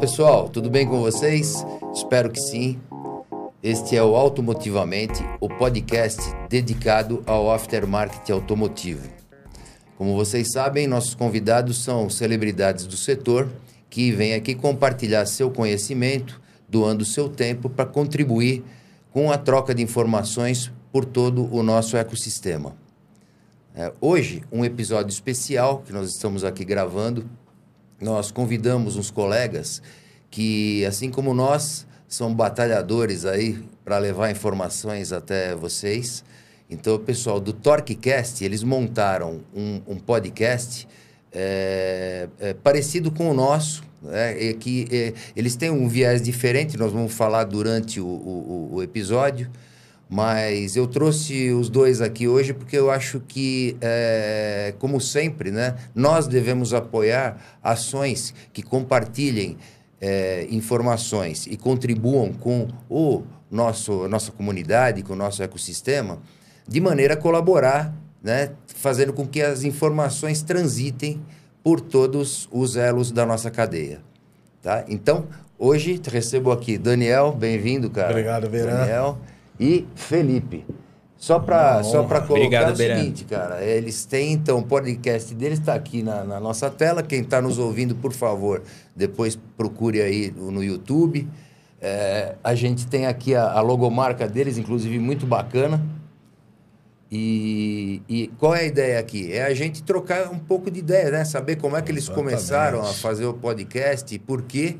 Pessoal, tudo bem com vocês? Espero que sim. Este é o Automotivamente, o podcast dedicado ao aftermarket automotivo. Como vocês sabem, nossos convidados são celebridades do setor que vêm aqui compartilhar seu conhecimento, doando seu tempo para contribuir com a troca de informações por todo o nosso ecossistema. É, hoje, um episódio especial que nós estamos aqui gravando. Nós convidamos uns colegas que, assim como nós, são batalhadores aí para levar informações até vocês. Então, o pessoal do TorqueCast, eles montaram um, um podcast é, é, parecido com o nosso, é, que eles têm um viés diferente, nós vamos falar durante o, o, o episódio, mas eu trouxe os dois aqui hoje porque eu acho que, é, como sempre, né, nós devemos apoiar ações que compartilhem é, informações e contribuam com o nosso nossa comunidade, com o nosso ecossistema, de maneira a colaborar, né, fazendo com que as informações transitem por todos os elos da nossa cadeia. Tá? Então, hoje recebo aqui Daniel, bem-vindo, cara. Obrigado, Verão. Daniel e Felipe. Só para só para colocar Obrigado, o seguinte, cara, eles têm então o podcast deles está aqui na, na, nossa tela. Quem está nos ouvindo, por favor, depois procure aí no YouTube. É, a gente tem aqui a, a, logomarca deles, inclusive muito bacana. E, e, qual é a ideia aqui? É a gente trocar um pouco de ideia, né? Saber como é que eles Exatamente. começaram a fazer o podcast e por quê.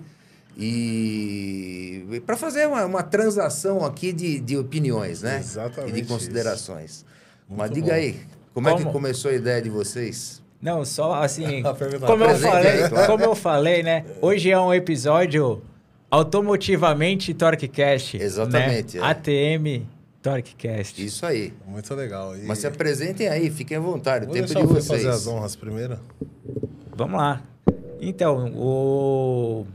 E, e para fazer uma, uma, transação aqui de, de opiniões, né? Exatamente. E de considerações. Mas diga bom. aí, como, como, é que começou a ideia de vocês? Não, só assim. como, eu falei, como eu falei, né? Hoje é um episódio automotivamente TorqueCast. Exatamente. Né? É. ATM TorqueCast. Isso aí. Muito legal. E... Mas se apresentem aí, fiquem à vontade. Vou o tempo de vocês. fazer as honras primeiro. Vamos lá. Então, o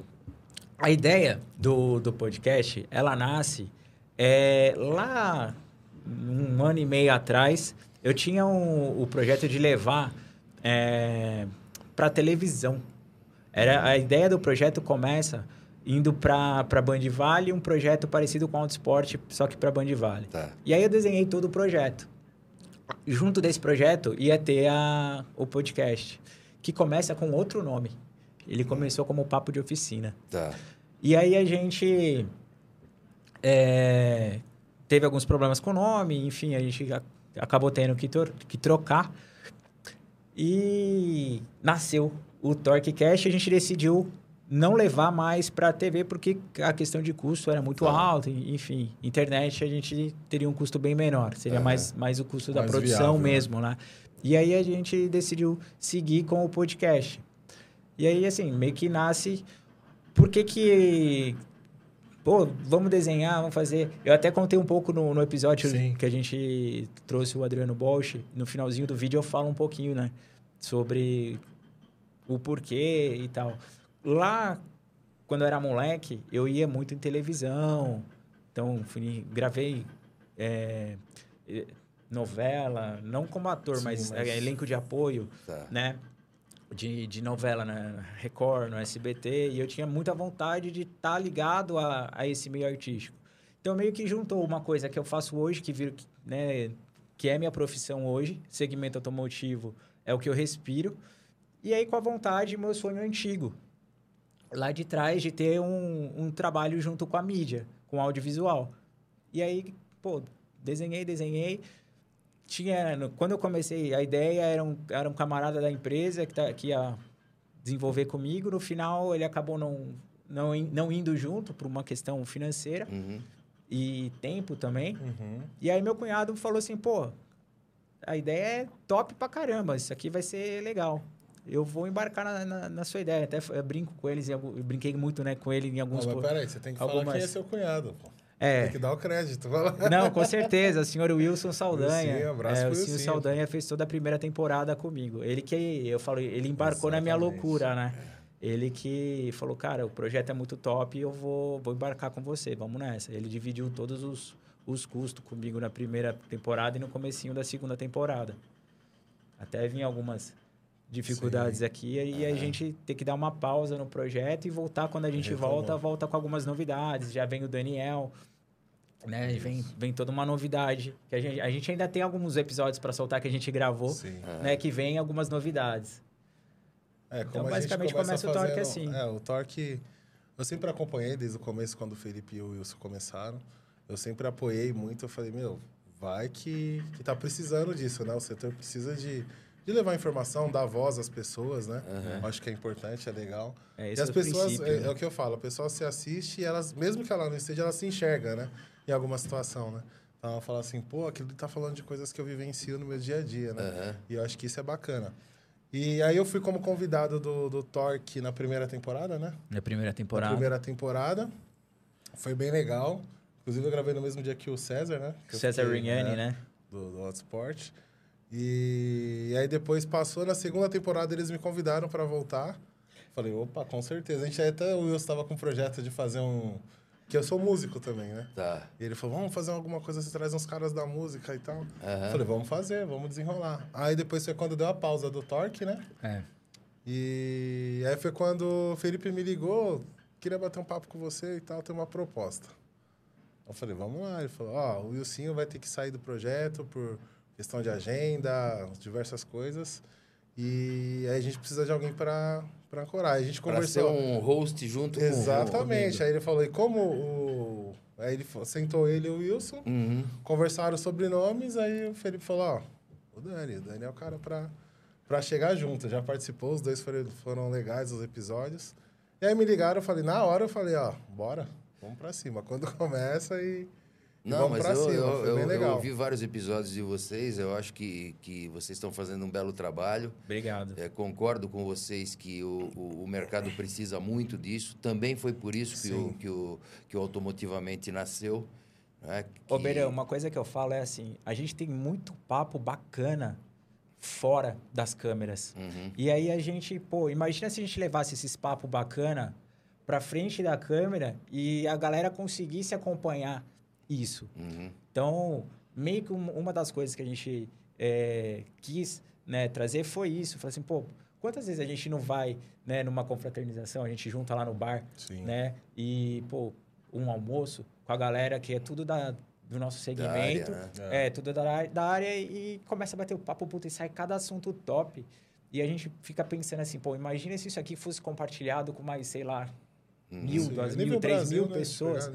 a ideia do, do podcast, ela nasce é, lá um ano e meio atrás. Eu tinha um, o projeto de levar é, para televisão. Era a ideia do projeto começa indo para Band Vale, um projeto parecido com o Autosport, só que para Band Vale. Tá. E aí eu desenhei todo o projeto. Junto desse projeto ia ter a, o podcast, que começa com outro nome. Ele começou como papo de oficina. Tá. E aí a gente é, teve alguns problemas com o nome, enfim, a gente acabou tendo que, que trocar. E nasceu o Torque Cash, a gente decidiu não levar mais para a TV porque a questão de custo era muito Tá. alta, enfim, internet a gente teria um custo bem menor, seria Aham. mais, mais o custo da Mais produção viável, né? mesmo, né? E aí a gente decidiu seguir com o podcast. E aí, assim, meio que nasce... Por que que... Pô, vamos desenhar, vamos fazer... Eu até contei um pouco no, no episódio Sim. que a gente trouxe o Adriano Bosch. No finalzinho do vídeo eu falo um pouquinho, né? Sobre o porquê e tal. Lá, quando eu era moleque, eu ia muito em televisão. Então, fui, gravei é, novela, não como ator, Sim, mas, mas- é, elenco de apoio, Tá. né? De, de novela na Record, no SBT. E eu tinha muita vontade de estar ligado a, a esse meio artístico. Então, meio que juntou uma coisa que eu faço hoje, que viro, né, que é minha profissão hoje, segmento automotivo, é o que eu respiro. E aí, com a vontade, meu sonho antigo, lá de trás, de ter um, um trabalho junto com a mídia, com audiovisual. E aí, pô, desenhei, desenhei. Tinha, no- quando eu comecei, a ideia era um, era um camarada da empresa que, tá, que ia desenvolver comigo. No final, ele acabou não, não, não indo junto por uma questão financeira Uhum. e tempo também. Uhum. E aí meu cunhado falou assim, pô, a ideia é top pra caramba, isso aqui vai ser legal. Eu vou embarcar na, na, na sua ideia. Até eu brinco com eles, eu brinquei muito né, com ele em Não, alguns... mas po- peraí, você tem que falar algumas- quem é seu cunhado, pô. É, Tem que dar o crédito. Não, com certeza, o senhor Wilson Saldanha. Wilson, abraço é, o senhor. Saldanha fez toda a primeira temporada comigo. Ele que, eu falo, ele embarcou na minha Exatamente. loucura, né? Ele que falou, cara, o projeto é muito top, eu vou, vou embarcar com você, vamos nessa. Ele dividiu todos os, os custos comigo na primeira temporada e no comecinho da segunda temporada. Até vim algumas dificuldades Sim. aqui e a gente tem que dar uma pausa no projeto e voltar quando a gente Retomou. volta, volta com algumas novidades. Já vem o Daniel, né? Vem, vem toda uma novidade. Que a, gente, a gente ainda tem alguns episódios para soltar que a gente gravou, Sim. né? Que vem algumas novidades. É, como Então, a gente basicamente, começa o Torque assim. É, o Torque... Eu sempre acompanhei desde o começo, quando o Felipe e o Wilson começaram. Eu sempre apoiei muito. Eu falei, meu, vai que, que tá precisando disso, né? O setor precisa de, de levar informação, dar voz às pessoas, né? Eu acho que é importante, é legal. É, e esse as é pessoas, é, né? é o que eu falo, a pessoa se assiste e elas, mesmo que ela não esteja, ela se enxerga, né? Em alguma situação, né? Então ela fala assim, pô, aquilo tá falando de coisas que eu vivencio no meu dia a dia, né? Aham. E eu acho que isso é bacana. E aí eu fui como convidado do, do Torque na primeira temporada, né? Na primeira Na temporada. primeira temporada. Foi bem legal. Inclusive eu gravei no mesmo dia que o César, né? Que César fiquei, Rignani, né? Do, do Hotspot. E, e aí depois passou, na segunda temporada eles me convidaram para voltar. Falei, opa, com certeza. A gente até, o Wilson estava com um projeto de fazer um... Que eu sou músico também, né? Tá. E ele falou, vamos fazer alguma coisa, você traz uns caras da música e tal. Aham. Falei, vamos fazer, vamos desenrolar. Aí depois foi quando deu a pausa do Torque, né? É. E aí foi quando o Felipe me ligou, queria bater um papo com você e tal, tem uma proposta. Eu falei, vamos lá. Ele falou, ó, o Wilsinho vai ter que sair do projeto por questão de agenda, diversas coisas. E aí a gente precisa de alguém para para ancorar. A gente Para ser conversou. um host junto com Exatamente. com Aí ele falou, e como o. Aí ele sentou ele e o Wilson, Uhum. conversaram sobre nomes, aí o Felipe falou, ó, o Dani, o Dani é o cara pra, pra chegar junto. Já participou, os dois foram, foram legais os episódios. E aí me ligaram, eu falei, na hora eu falei, ó, bora, vamos pra cima. Quando começa e Não, mas eu, cima. eu, eu, eu ouvi vários episódios de vocês, eu acho que, que vocês estão fazendo um belo trabalho. Obrigado. É, concordo com vocês que o, o, o mercado precisa muito disso. Também foi por isso que, o, que, o, que o Automotivamente nasceu. Né? Ô, Que- Beirão, uma coisa que eu falo é assim: a gente tem muito papo bacana fora das câmeras. Uhum. E aí a gente, pô, imagina se a gente levasse esses papos bacana pra frente da câmera e a galera conseguisse acompanhar isso. Uhum. Então, meio que um- uma das coisas que a gente é, quis né, trazer foi isso. Falar assim, pô, quantas vezes a gente não vai né, numa confraternização, a gente junta lá no bar, Sim. né? E, pô, um almoço com a galera que é tudo da, do nosso Da área, segmento. né? É, tudo da, da área e começa a bater o papo, puta, e sai cada assunto top. E a gente fica pensando assim, pô, imagina se isso aqui fosse compartilhado com mais, sei lá, mil, Sim, duas mil, três Brasil, mil né? pessoas.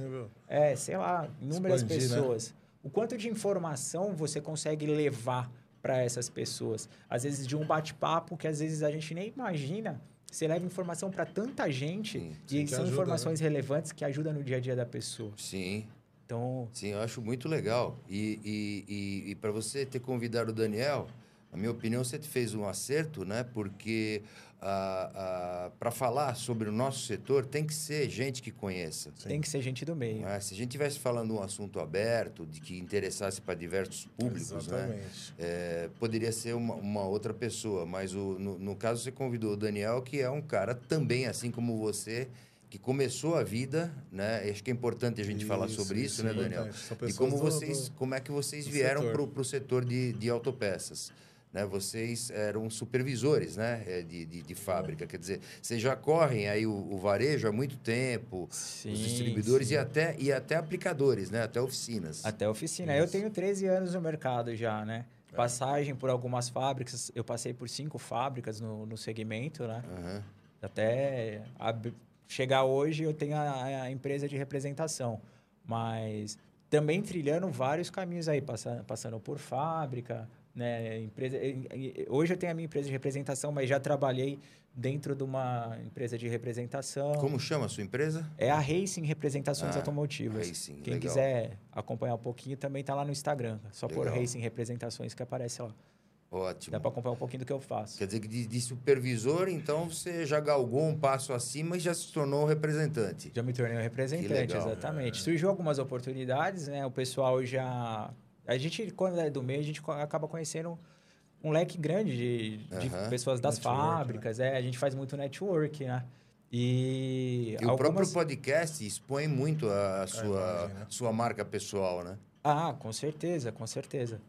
É, sei lá, inúmeras Expandir, né? pessoas. O quanto de informação você consegue levar para essas pessoas? Às vezes de um bate-papo que às vezes a gente nem imagina. Você leva informação para tanta gente Sim, e sim, são ajuda, informações relevantes que ajudam no dia a dia da pessoa. Sim, Então, sim, eu acho muito legal. E, e, e, e para você ter convidado o Daniel, na minha opinião, você fez um acerto, né? Porque para falar sobre o nosso setor, tem que ser gente que conheça. tem que ser gente do meio. né? Se a gente tivesse falando um assunto aberto, de que interessasse para diversos públicos, né? É, poderia ser uma, uma outra pessoa, mas o, no, no caso você convidou o Daniel, que é um cara também, assim como você, que começou a vida, né? Acho que é importante a gente falar Isso, sobre isso, isso né, é Daniel? São E como do- vocês, do- como é que vocês vieram setor. para o setor de, de autopeças? Né? Vocês eram supervisores, né, é, de, de, de fábrica, quer dizer, vocês já correm aí o, o varejo há muito tempo, Sim, os distribuidores sim. e até e até aplicadores, né, até oficinas. Até oficina. Eu tenho 13 anos no mercado já, né? É. Passagem por algumas fábricas. Eu passei por cinco fábricas no, no segmento, né? Aham. Até ab- chegar hoje eu tenho a, a empresa de representação. Mas também trilhando vários caminhos aí, passando, passando por fábrica, né? Empresa, hoje eu tenho a minha empresa de representação, mas já trabalhei dentro de uma empresa de representação. Como chama a sua empresa? É a Racing Representações Ah, Automotivas. Racing, Quem legal. quiser acompanhar um pouquinho também tá lá no Instagram. Só por Legal. Racing Representações que aparece lá. Ótimo. Dá para acompanhar um pouquinho do que eu faço. Quer dizer que de, de supervisor, então você já galgou um passo acima e já se tornou representante. Já me tornei um representante, exatamente. Surgiu algumas oportunidades, né? O pessoal já. A gente, quando é do meio, a gente acaba conhecendo um leque grande de, de Aham. pessoas das Network, fábricas. É, a gente faz muito network, né? E, E o próprio algumas... podcast expõe muito a, a sua, né? sua marca pessoal, né? Ah, com certeza, com certeza.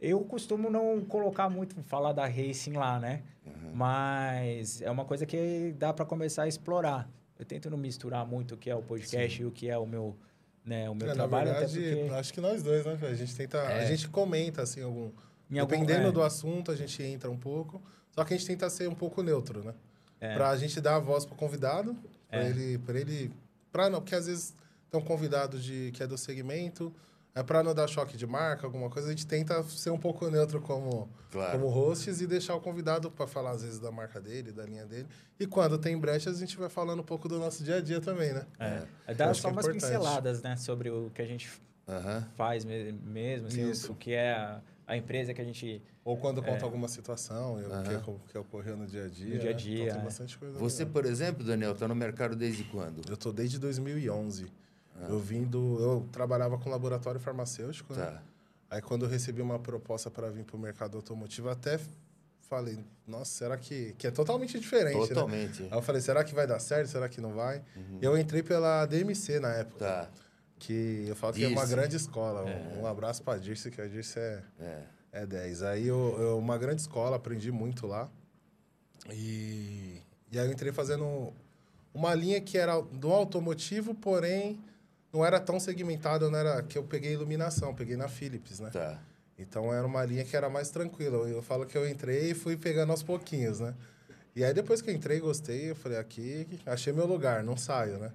Eu costumo não colocar muito, falar da racing lá, né? Uhum. Mas é uma coisa que dá para começar a explorar. Eu tento não misturar muito o que é o podcast Sim. e o que é o meu, né, o meu é, trabalho. Na verdade, porque... acho que nós dois, né? A gente tenta, é. a gente comenta assim algum, em dependendo algum, é. do assunto, a gente entra um pouco. Só que a gente tenta ser um pouco neutro, né? É. Pra gente dar a voz pro convidado, para é. ele, para ele, para não, porque às vezes tem um convidado de que é do segmento, é para não dar choque de marca, alguma coisa, a gente tenta ser um pouco neutro como, claro. como hosts e deixar o convidado para falar, às vezes, da marca dele, da linha dele. E quando tem brechas, a gente vai falando um pouco do nosso dia a dia também, né? É. é. Dá só é umas importante. pinceladas, né? Sobre o que a gente uhum. faz mesmo, assim, o, o, que é a, a, empresa que a gente... Ou quando conta é. alguma situação, uhum. o que, que, ocorreu no dia a dia. No dia a né? dia. Né? bastante coisa Você, por exemplo, Daniel, está no mercado desde quando? Eu estou desde 2011. Ah. Eu vim do. Eu trabalhava com laboratório farmacêutico, né? tá. né? Aí quando eu recebi uma proposta para vir para o mercado automotivo, até falei, nossa, será que. Que é totalmente diferente. Né? Totalmente. Né? Aí eu falei, será que vai dar certo? Será que não vai? Uhum. Eu entrei pela DMC na época. Tá. Que eu falo Dirce. que é uma grande escola. É. Um, abraço para a Dirce, que a Dirce é, é. é 10. Aí eu, eu, uma grande escola, aprendi muito lá. E, e aí eu entrei fazendo uma linha que era do automotivo, porém não era tão segmentado, não era que eu peguei iluminação, peguei na Philips, né? Tá. Então era uma linha que era mais tranquila. Eu falo que eu entrei e fui pegando aos pouquinhos, né? E aí depois que eu entrei, gostei, eu falei, aqui, achei meu lugar, não saio, né?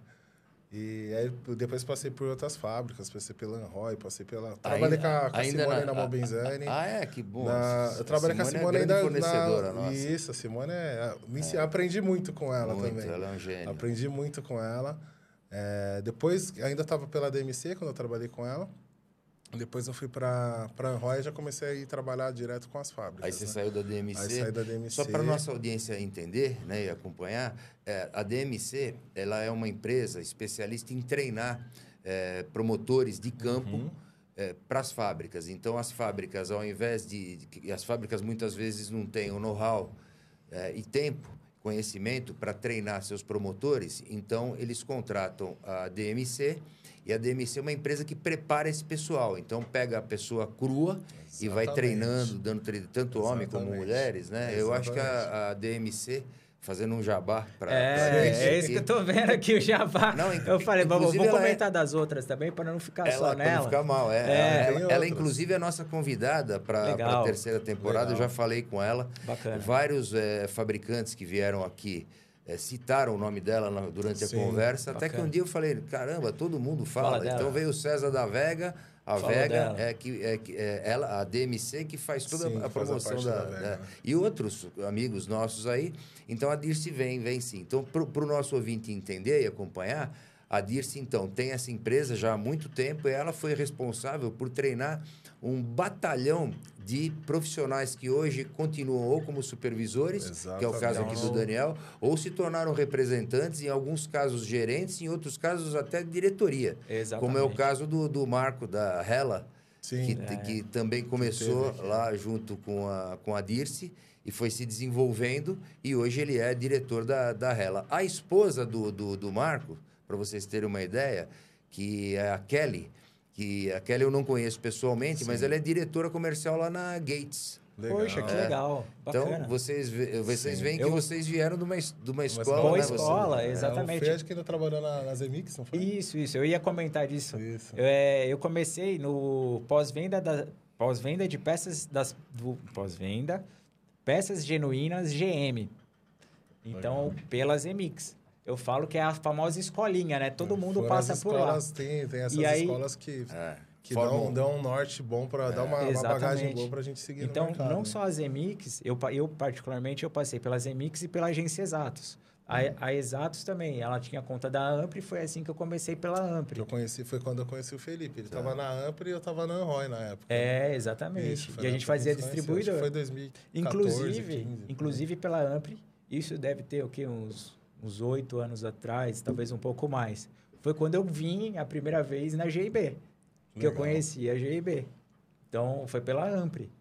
E aí depois passei por outras fábricas, passei pela Anroy, passei pela... Trabalhei com a, com a Simone na, na Mobenzani. Ah, é? Que bom. Na, eu trabalhei com a Simone é ainda... fornecedora na, nossa. Isso, a Simone é... Me, é. Aprendi muito com ela muito, também. ela é um gênio. Aprendi muito com ela. É, depois, ainda estava pela DMC, quando eu trabalhei com ela. Depois eu fui para a Anroy e já comecei a ir trabalhar direto com as fábricas. Aí você né? saiu da DMC. Aí saí da DMC. Só para nossa audiência entender né, e acompanhar, é, a DMC ela é uma empresa especialista em treinar é, promotores de campo uhum. é, para as fábricas. Então, as fábricas, ao invés de... de as fábricas muitas vezes não têm o know-how é, e tempo conhecimento para treinar seus promotores, então eles contratam a DMC e a DMC é uma empresa que prepara esse pessoal. Então pega a pessoa crua Exatamente. e vai treinando, dando treino, tanto Exatamente. homem como mulheres, né? Exatamente. Eu acho que a, a DMC fazendo um jabá para É, é isso que eu tô vendo aqui, o jabá. Não, eu falei, vamos, vou é comentar é... das outras também, para não ficar ela, só nela. não ficar mal, é. é. Ela, ela, inclusive, é a nossa convidada para a terceira temporada. Legal. Eu já falei com ela. Bacana. Vários é, fabricantes que vieram aqui é, citaram o nome dela na, durante Sim, a conversa. Bacana. Até que um dia eu falei, caramba, todo mundo fala. fala então veio o César da Vega a Fala Vega é que é, é, ela, a DMC que faz toda sim, a promoção da, da né? e outros amigos nossos aí. Então a Dirce vem, vem sim. Então para o nosso ouvinte entender e acompanhar, a Dirce então tem essa empresa já há muito tempo e ela foi responsável por treinar um batalhão de profissionais que hoje continuam ou como supervisores, Exatamente. que é o caso aqui do Daniel, ou se tornaram representantes, em alguns casos gerentes, em outros casos até diretoria. Exatamente. Como é o caso do, do Marco da Hela, Sim, que, é. que também começou que lá junto com a, com a Dirce e foi se desenvolvendo e hoje ele é diretor da, da Hela. A esposa do, do, do Marco, para vocês terem uma ideia, que é a Kelly, que a Kelly eu não conheço pessoalmente, Sim. mas ela é diretora comercial lá na Gates. Legal. Poxa, que é. legal. Então, Bacana. Então, vocês, vocês veem que eu... vocês vieram de uma, de uma escola. Boa né, escola, você... exatamente. É, o Fred que ainda trabalhou na, na Zemix, não foi? Isso, isso. Eu ia comentar disso. Isso. Eu, é, eu comecei no pós-venda da pós-venda de peças das do pós-venda, peças genuínas GM. Então, legal. pela Zemix. Eu falo que é a famosa escolinha, né? Todo mundo passa por lá. Tem, tem essas e escolas que, é, que dão, dão um norte bom para é, dar uma, uma, bagagem boa para a gente seguir Então, mercado, não né? só a Zemix, eu, eu particularmente eu passei pela Zemix e pela agência Exatos. A, uhum. a, Exatos também, ela tinha conta da Ampre, foi assim que eu comecei pela Ampre. Eu conheci, foi quando eu conheci o Felipe. Ele estava tá. na Ampre e eu estava na Anroy na época. É, exatamente. Isso, e a gente fazia distribuidor. Foi 2014, Inclusive, 15, inclusive pela Ampre, isso deve ter o quê? Uns uns oito anos atrás, talvez um pouco mais. Foi quando eu vim a primeira vez na GIB, que eu conheci a GIB. Então, foi pela Ampre.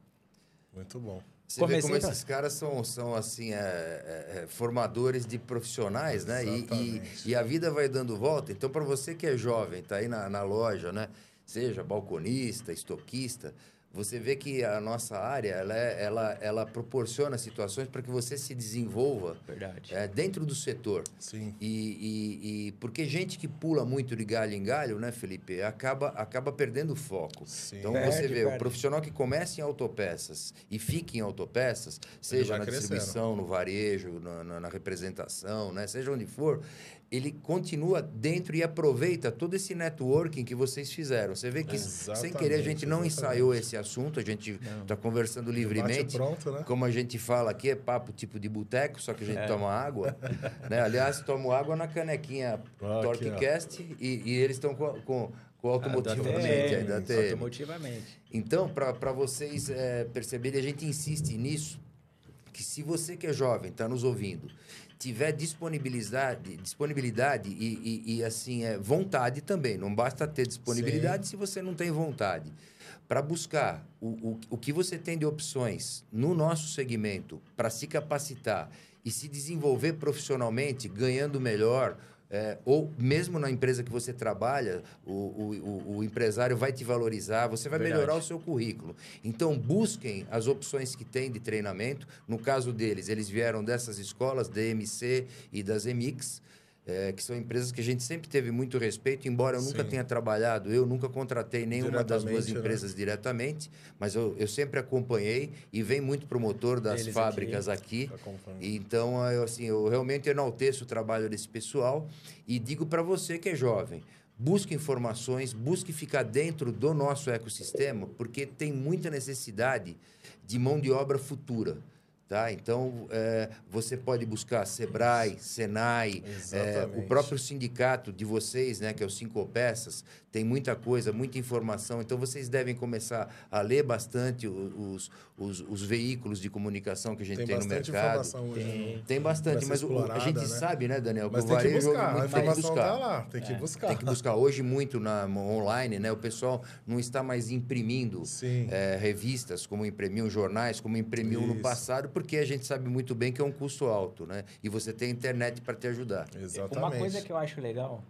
Muito bom. Você Comecei vê como pra... esses caras são, são assim, é, é, é formadores de profissionais, né? E, e, e, a vida vai dando volta. Então, para você que é jovem, tá aí na, na loja, né? Seja balconista, estoquista, você vê que a nossa área ela, é, ela, ela proporciona situações para que você se desenvolva Verdade. é, dentro do setor. Sim. E, e, e porque gente que pula muito de galho em galho, né, Felipe, acaba, acaba perdendo foco. Sim. Então Perde, você vê, perde. o profissional que começa em autopeças e fica em autopeças, seja na crescendo. distribuição, no varejo, na, na- na representação, né, seja onde for, ele continua dentro e aproveita todo esse networking que vocês fizeram. Você vê que, sem querer, a gente não Exatamente, ensaiou esse assunto, a gente está conversando livremente. Bate pronto, né? Como a gente fala aqui, é papo tipo de boteco, só que a gente É. toma água. né? Aliás, tomo água na canequinha aqui, Torquecast e, e eles estão com, com, com automotivamente. ATM, aí, da ATM. Automotivamente. Então, para vocês é, perceberem, a gente insiste nisso, que se você que é jovem, está nos ouvindo, tiver disponibilidade, disponibilidade e, e- e, assim, é, vontade também, não basta ter disponibilidade se você não tem vontade, para buscar o, o, o que você tem de opções no nosso segmento para se capacitar e se desenvolver profissionalmente, ganhando melhor, é, ou mesmo na empresa que você trabalha, o, o, o- empresário vai te valorizar, você vai Verdade. melhorar o seu currículo. Então, busquem as opções que tem de treinamento. No caso deles, eles vieram dessas escolas, DMC e das EMIX, é, que são empresas que a gente sempre teve muito respeito, embora eu nunca Sim. tenha trabalhado, eu nunca contratei nenhuma das duas né? empresas diretamente, mas eu, eu sempre acompanhei e vem muito promotor das Deles fábricas aqui. Acompanho. Então, eu, assim, eu realmente enalteço o trabalho desse pessoal e digo para você que é jovem, busque informações, busque ficar dentro do nosso ecossistema, porque tem muita necessidade de mão de obra futura. Tá? Então, é, você pode buscar Sebrae, Senai, é, o próprio sindicato de vocês, né, que é o Cinco Peças, tem muita coisa, muita informação. Então, vocês devem começar a ler bastante os, os, os veículos de comunicação que a gente tem, Tem no bastante mercado. informação hoje. Tem. né? Tem bastante, mas o- a gente né? sabe, né, Daniel? Mas o tem que varejo buscar, a muito- informação tá lá, tem que buscar. Tem que buscar. Hoje, muito na, online, né? O pessoal não está mais imprimindo é, revistas, como imprimiam jornais, como imprimiam no passado, porque a gente sabe muito bem que é um custo alto, né? E você tem internet para te ajudar. Exatamente. Uma coisa que eu acho legal,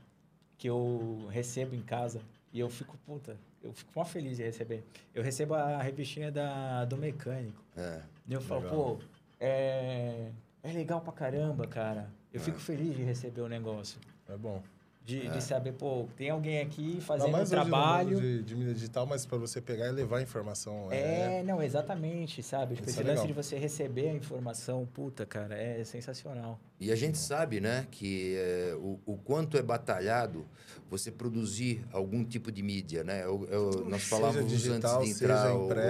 que eu recebo em casa, e eu fico, puta, eu fico mó feliz de receber. Eu recebo a revistinha da, do mecânico. É. E eu falo, Legal. pô, é, é legal pra caramba, cara. Eu fico feliz de receber o negócio. É bom. De, de saber, pô, tem alguém aqui fazendo um trabalho. de, de mídia digital, mas para você pegar e levar a informação. É, É, não, exatamente, sabe? Tipo, Isso esse é lance de você receber a informação, puta, cara, é sensacional. E a gente sabe, né, que é, o, o quanto é batalhado você produzir algum tipo de mídia, né? Eu- eu- nós Seja falávamos digital, antes de entrar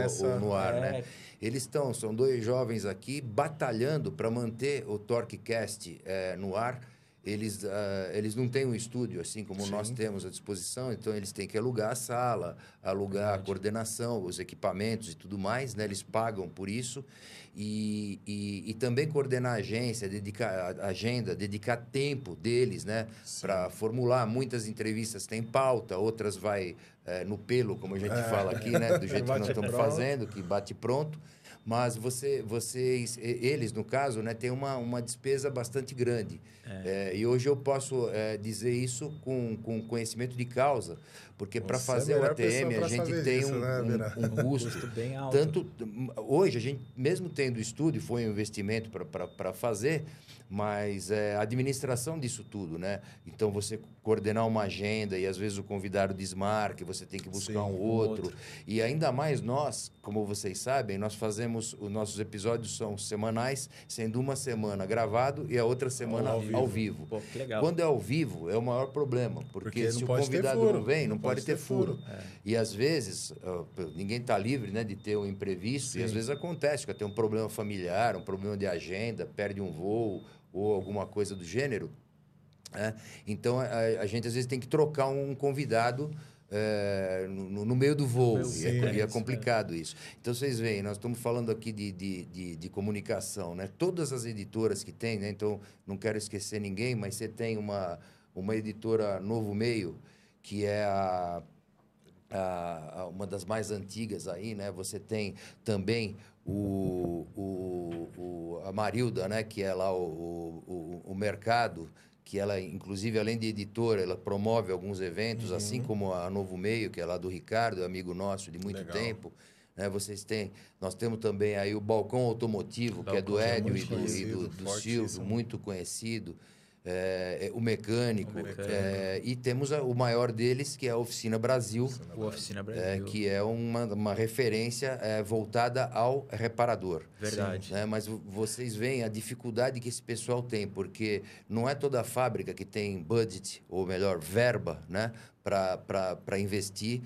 seja ou- ou no ar, É. né? Eles estão, são dois jovens aqui batalhando para manter o TorqueCast é, no ar. Eles, ah, eles não têm um estúdio assim como nós Sim. temos à disposição, então eles têm que alugar a sala, alugar a coordenação, os equipamentos e tudo mais, né? Eles pagam por isso. E, e, e também coordenar a agência, dedicar a agenda, dedicar tempo deles, né? Para formular. Muitas entrevistas têm pauta, outras vai eh, no pelo, como a gente fala aqui, né? Do jeito que nós estamos pronto. fazendo, que bate pronto. Mas você, vocês, eles, no caso, né, têm uma, uma despesa bastante grande. Eh, e hoje eu posso eh, dizer isso com, com conhecimento de causa, porque para é fazer o ATM a gente tem disso, um, né, um- um custo. Custo bem alto. Tanto hoje a gente, mesmo tendo estúdio, foi um investimento para fazer, mas é, a administração disso tudo, né? Então você coordenar uma agenda e às vezes o convidado desmarca, você tem que buscar Sim, um um outro. outro. E ainda mais nós, como vocês sabem, nós fazemos os nossos episódios são semanais, sendo uma semana gravado e a outra semana Ao ao vivo. vivo. Pô. Quando é ao vivo, é o maior problema, porque, Porque se o convidado não vem, não, não pode, pode ter furo. furo. E às vezes, ó, ninguém está livre né, de ter um imprevisto, e às Sim. vezes acontece, que tem um problema familiar, um problema de agenda, perde um voo ou alguma coisa do gênero. né? Então a, a gente às vezes tem que trocar um convidado. é, no, no meio do voo, e, é, é isso, complicado isso. Então vocês veem, nós estamos falando aqui de, de, de, de comunicação, né? Todas as editoras que tem, né? Então não quero esquecer ninguém, mas você tem uma, uma editora Novo Meio, que é a, a- a- uma das mais antigas aí, né? Você tem também o, o, o- a Marilda, né? Que é lá o, o, o mercado, que ela, inclusive, além de editora, ela promove alguns eventos, assim como a Novo Meio, que é lá do Ricardo, amigo nosso de muito Legal. tempo. Né? Vocês têm, nós temos também aí o balcão automotivo, que é do Balcão Édio e do, e do, do. Silvio, muito conhecido. É, é, o mecânico, O mecânico. é, e temos a- o maior deles que é a Oficina Brasil, O Oficina é, Brasil. que é uma, uma referência é, voltada ao reparador. Verdade. Né? Mas vo- vocês veem a dificuldade que esse pessoal tem, porque não é toda fábrica que tem budget, ou melhor, verba, né? para investir.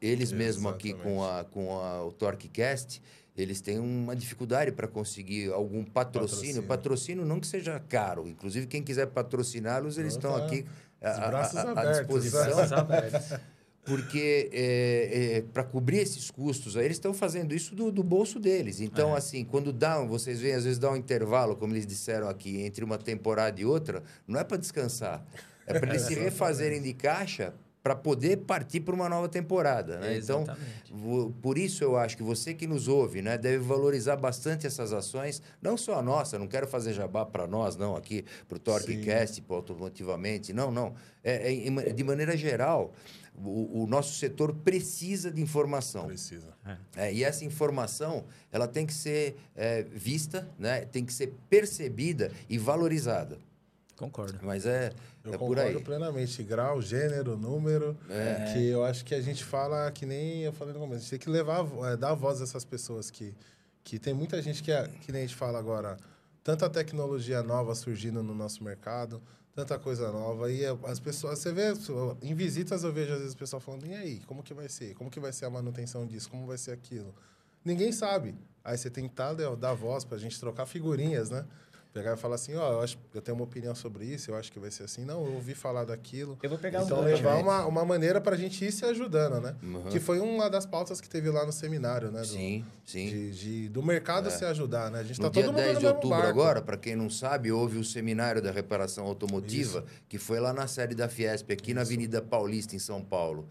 Eles mesmo aqui com, a, com a, o TorqueCast, eles têm uma dificuldade para conseguir algum patrocínio. Patrocínio. Patrocínio não que seja caro. Inclusive, quem quiser patrociná-los, eles estão tá. aqui à, disposição Braços abertos. porque para cobrir esses custos, aí eles estão fazendo isso do, do bolso deles. Então, É. assim, quando dá, vocês veem, às vezes dá um intervalo, como eles disseram aqui, entre uma temporada e outra, não é para descansar. É para eles se refazerem de caixa para poder partir para uma nova temporada. Né? Então, por isso eu acho que você que nos ouve, né, deve valorizar bastante essas ações, não só a nossa, não quero fazer jabá para nós, não, aqui, para o TorqueCast, para Automotivamente, não, não. É, é de maneira geral, o, o nosso setor precisa de informação. Precisa. É, e essa informação, ela tem que ser é, vista, né, tem que ser percebida e valorizada. Concordo. Mas é, Eu é por concordo aí. plenamente. Grau, gênero, número. É. Que eu acho que a gente fala que nem eu falei no começo. A gente tem que levar, é, dar voz a essas pessoas que, que tem muita gente que, é, que nem a gente fala agora, tanta tecnologia nova surgindo no nosso mercado, tanta coisa nova. E as pessoas, você vê, em visitas eu vejo às vezes o pessoal falando, e aí, como que vai ser? Como que vai ser a manutenção disso? Como vai ser aquilo? Ninguém sabe. Aí você tem que tá, dar, voz pra gente trocar figurinhas, né? Pegar e falar assim, ó, eu, acho, eu tenho uma opinião sobre isso, eu acho que vai ser assim. Não, eu ouvi falar daquilo. Eu vou pegar Então, um levar uma, uma maneira pra gente ir se ajudando, né? Uhum. Que foi uma das pautas que teve lá no seminário, né? Do, Sim, sim. De, de- do mercado se ajudar, né? A gente No tá dia todo mundo 10 no de outubro barco. agora, para quem não sabe, houve o seminário da reparação automotiva, que foi lá na sede da Fiesp, aqui na Avenida Paulista, em São Paulo.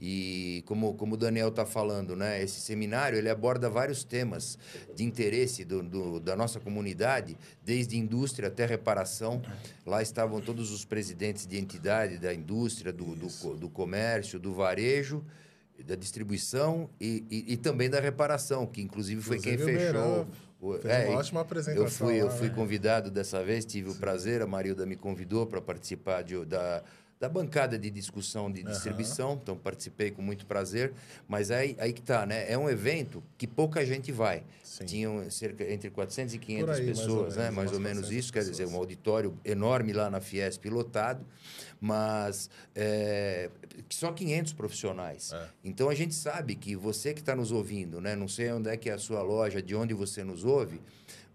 E como, como o Daniel está falando, né, esse seminário ele aborda vários temas de interesse do, do- da nossa comunidade, desde indústria até reparação. Lá estavam todos os presidentes de entidade da indústria, do, do, do comércio, do varejo, da distribuição e, e, e também da reparação, que inclusive foi quem Inclusive, o fechou. O- Fez é, uma ótima apresentação. eu fui, eu lá, fui né? convidado dessa vez, tive o prazer, a Marilda me convidou para participar de- da, da bancada de discussão de distribuição, então participei com muito prazer, mas aí, aí que tá, né? É um evento que pouca gente vai. Sim. Tinham cerca entre 400 e 500 Por aí, mais pessoas, né? menos, Mais ou menos 400 isso, quer dizer, pessoas. um auditório enorme lá na Fiesp lotado, mas é, só 500 profissionais. É. Então a gente sabe que você que está nos ouvindo, né? Não sei onde é que é a sua loja, de onde você nos ouve,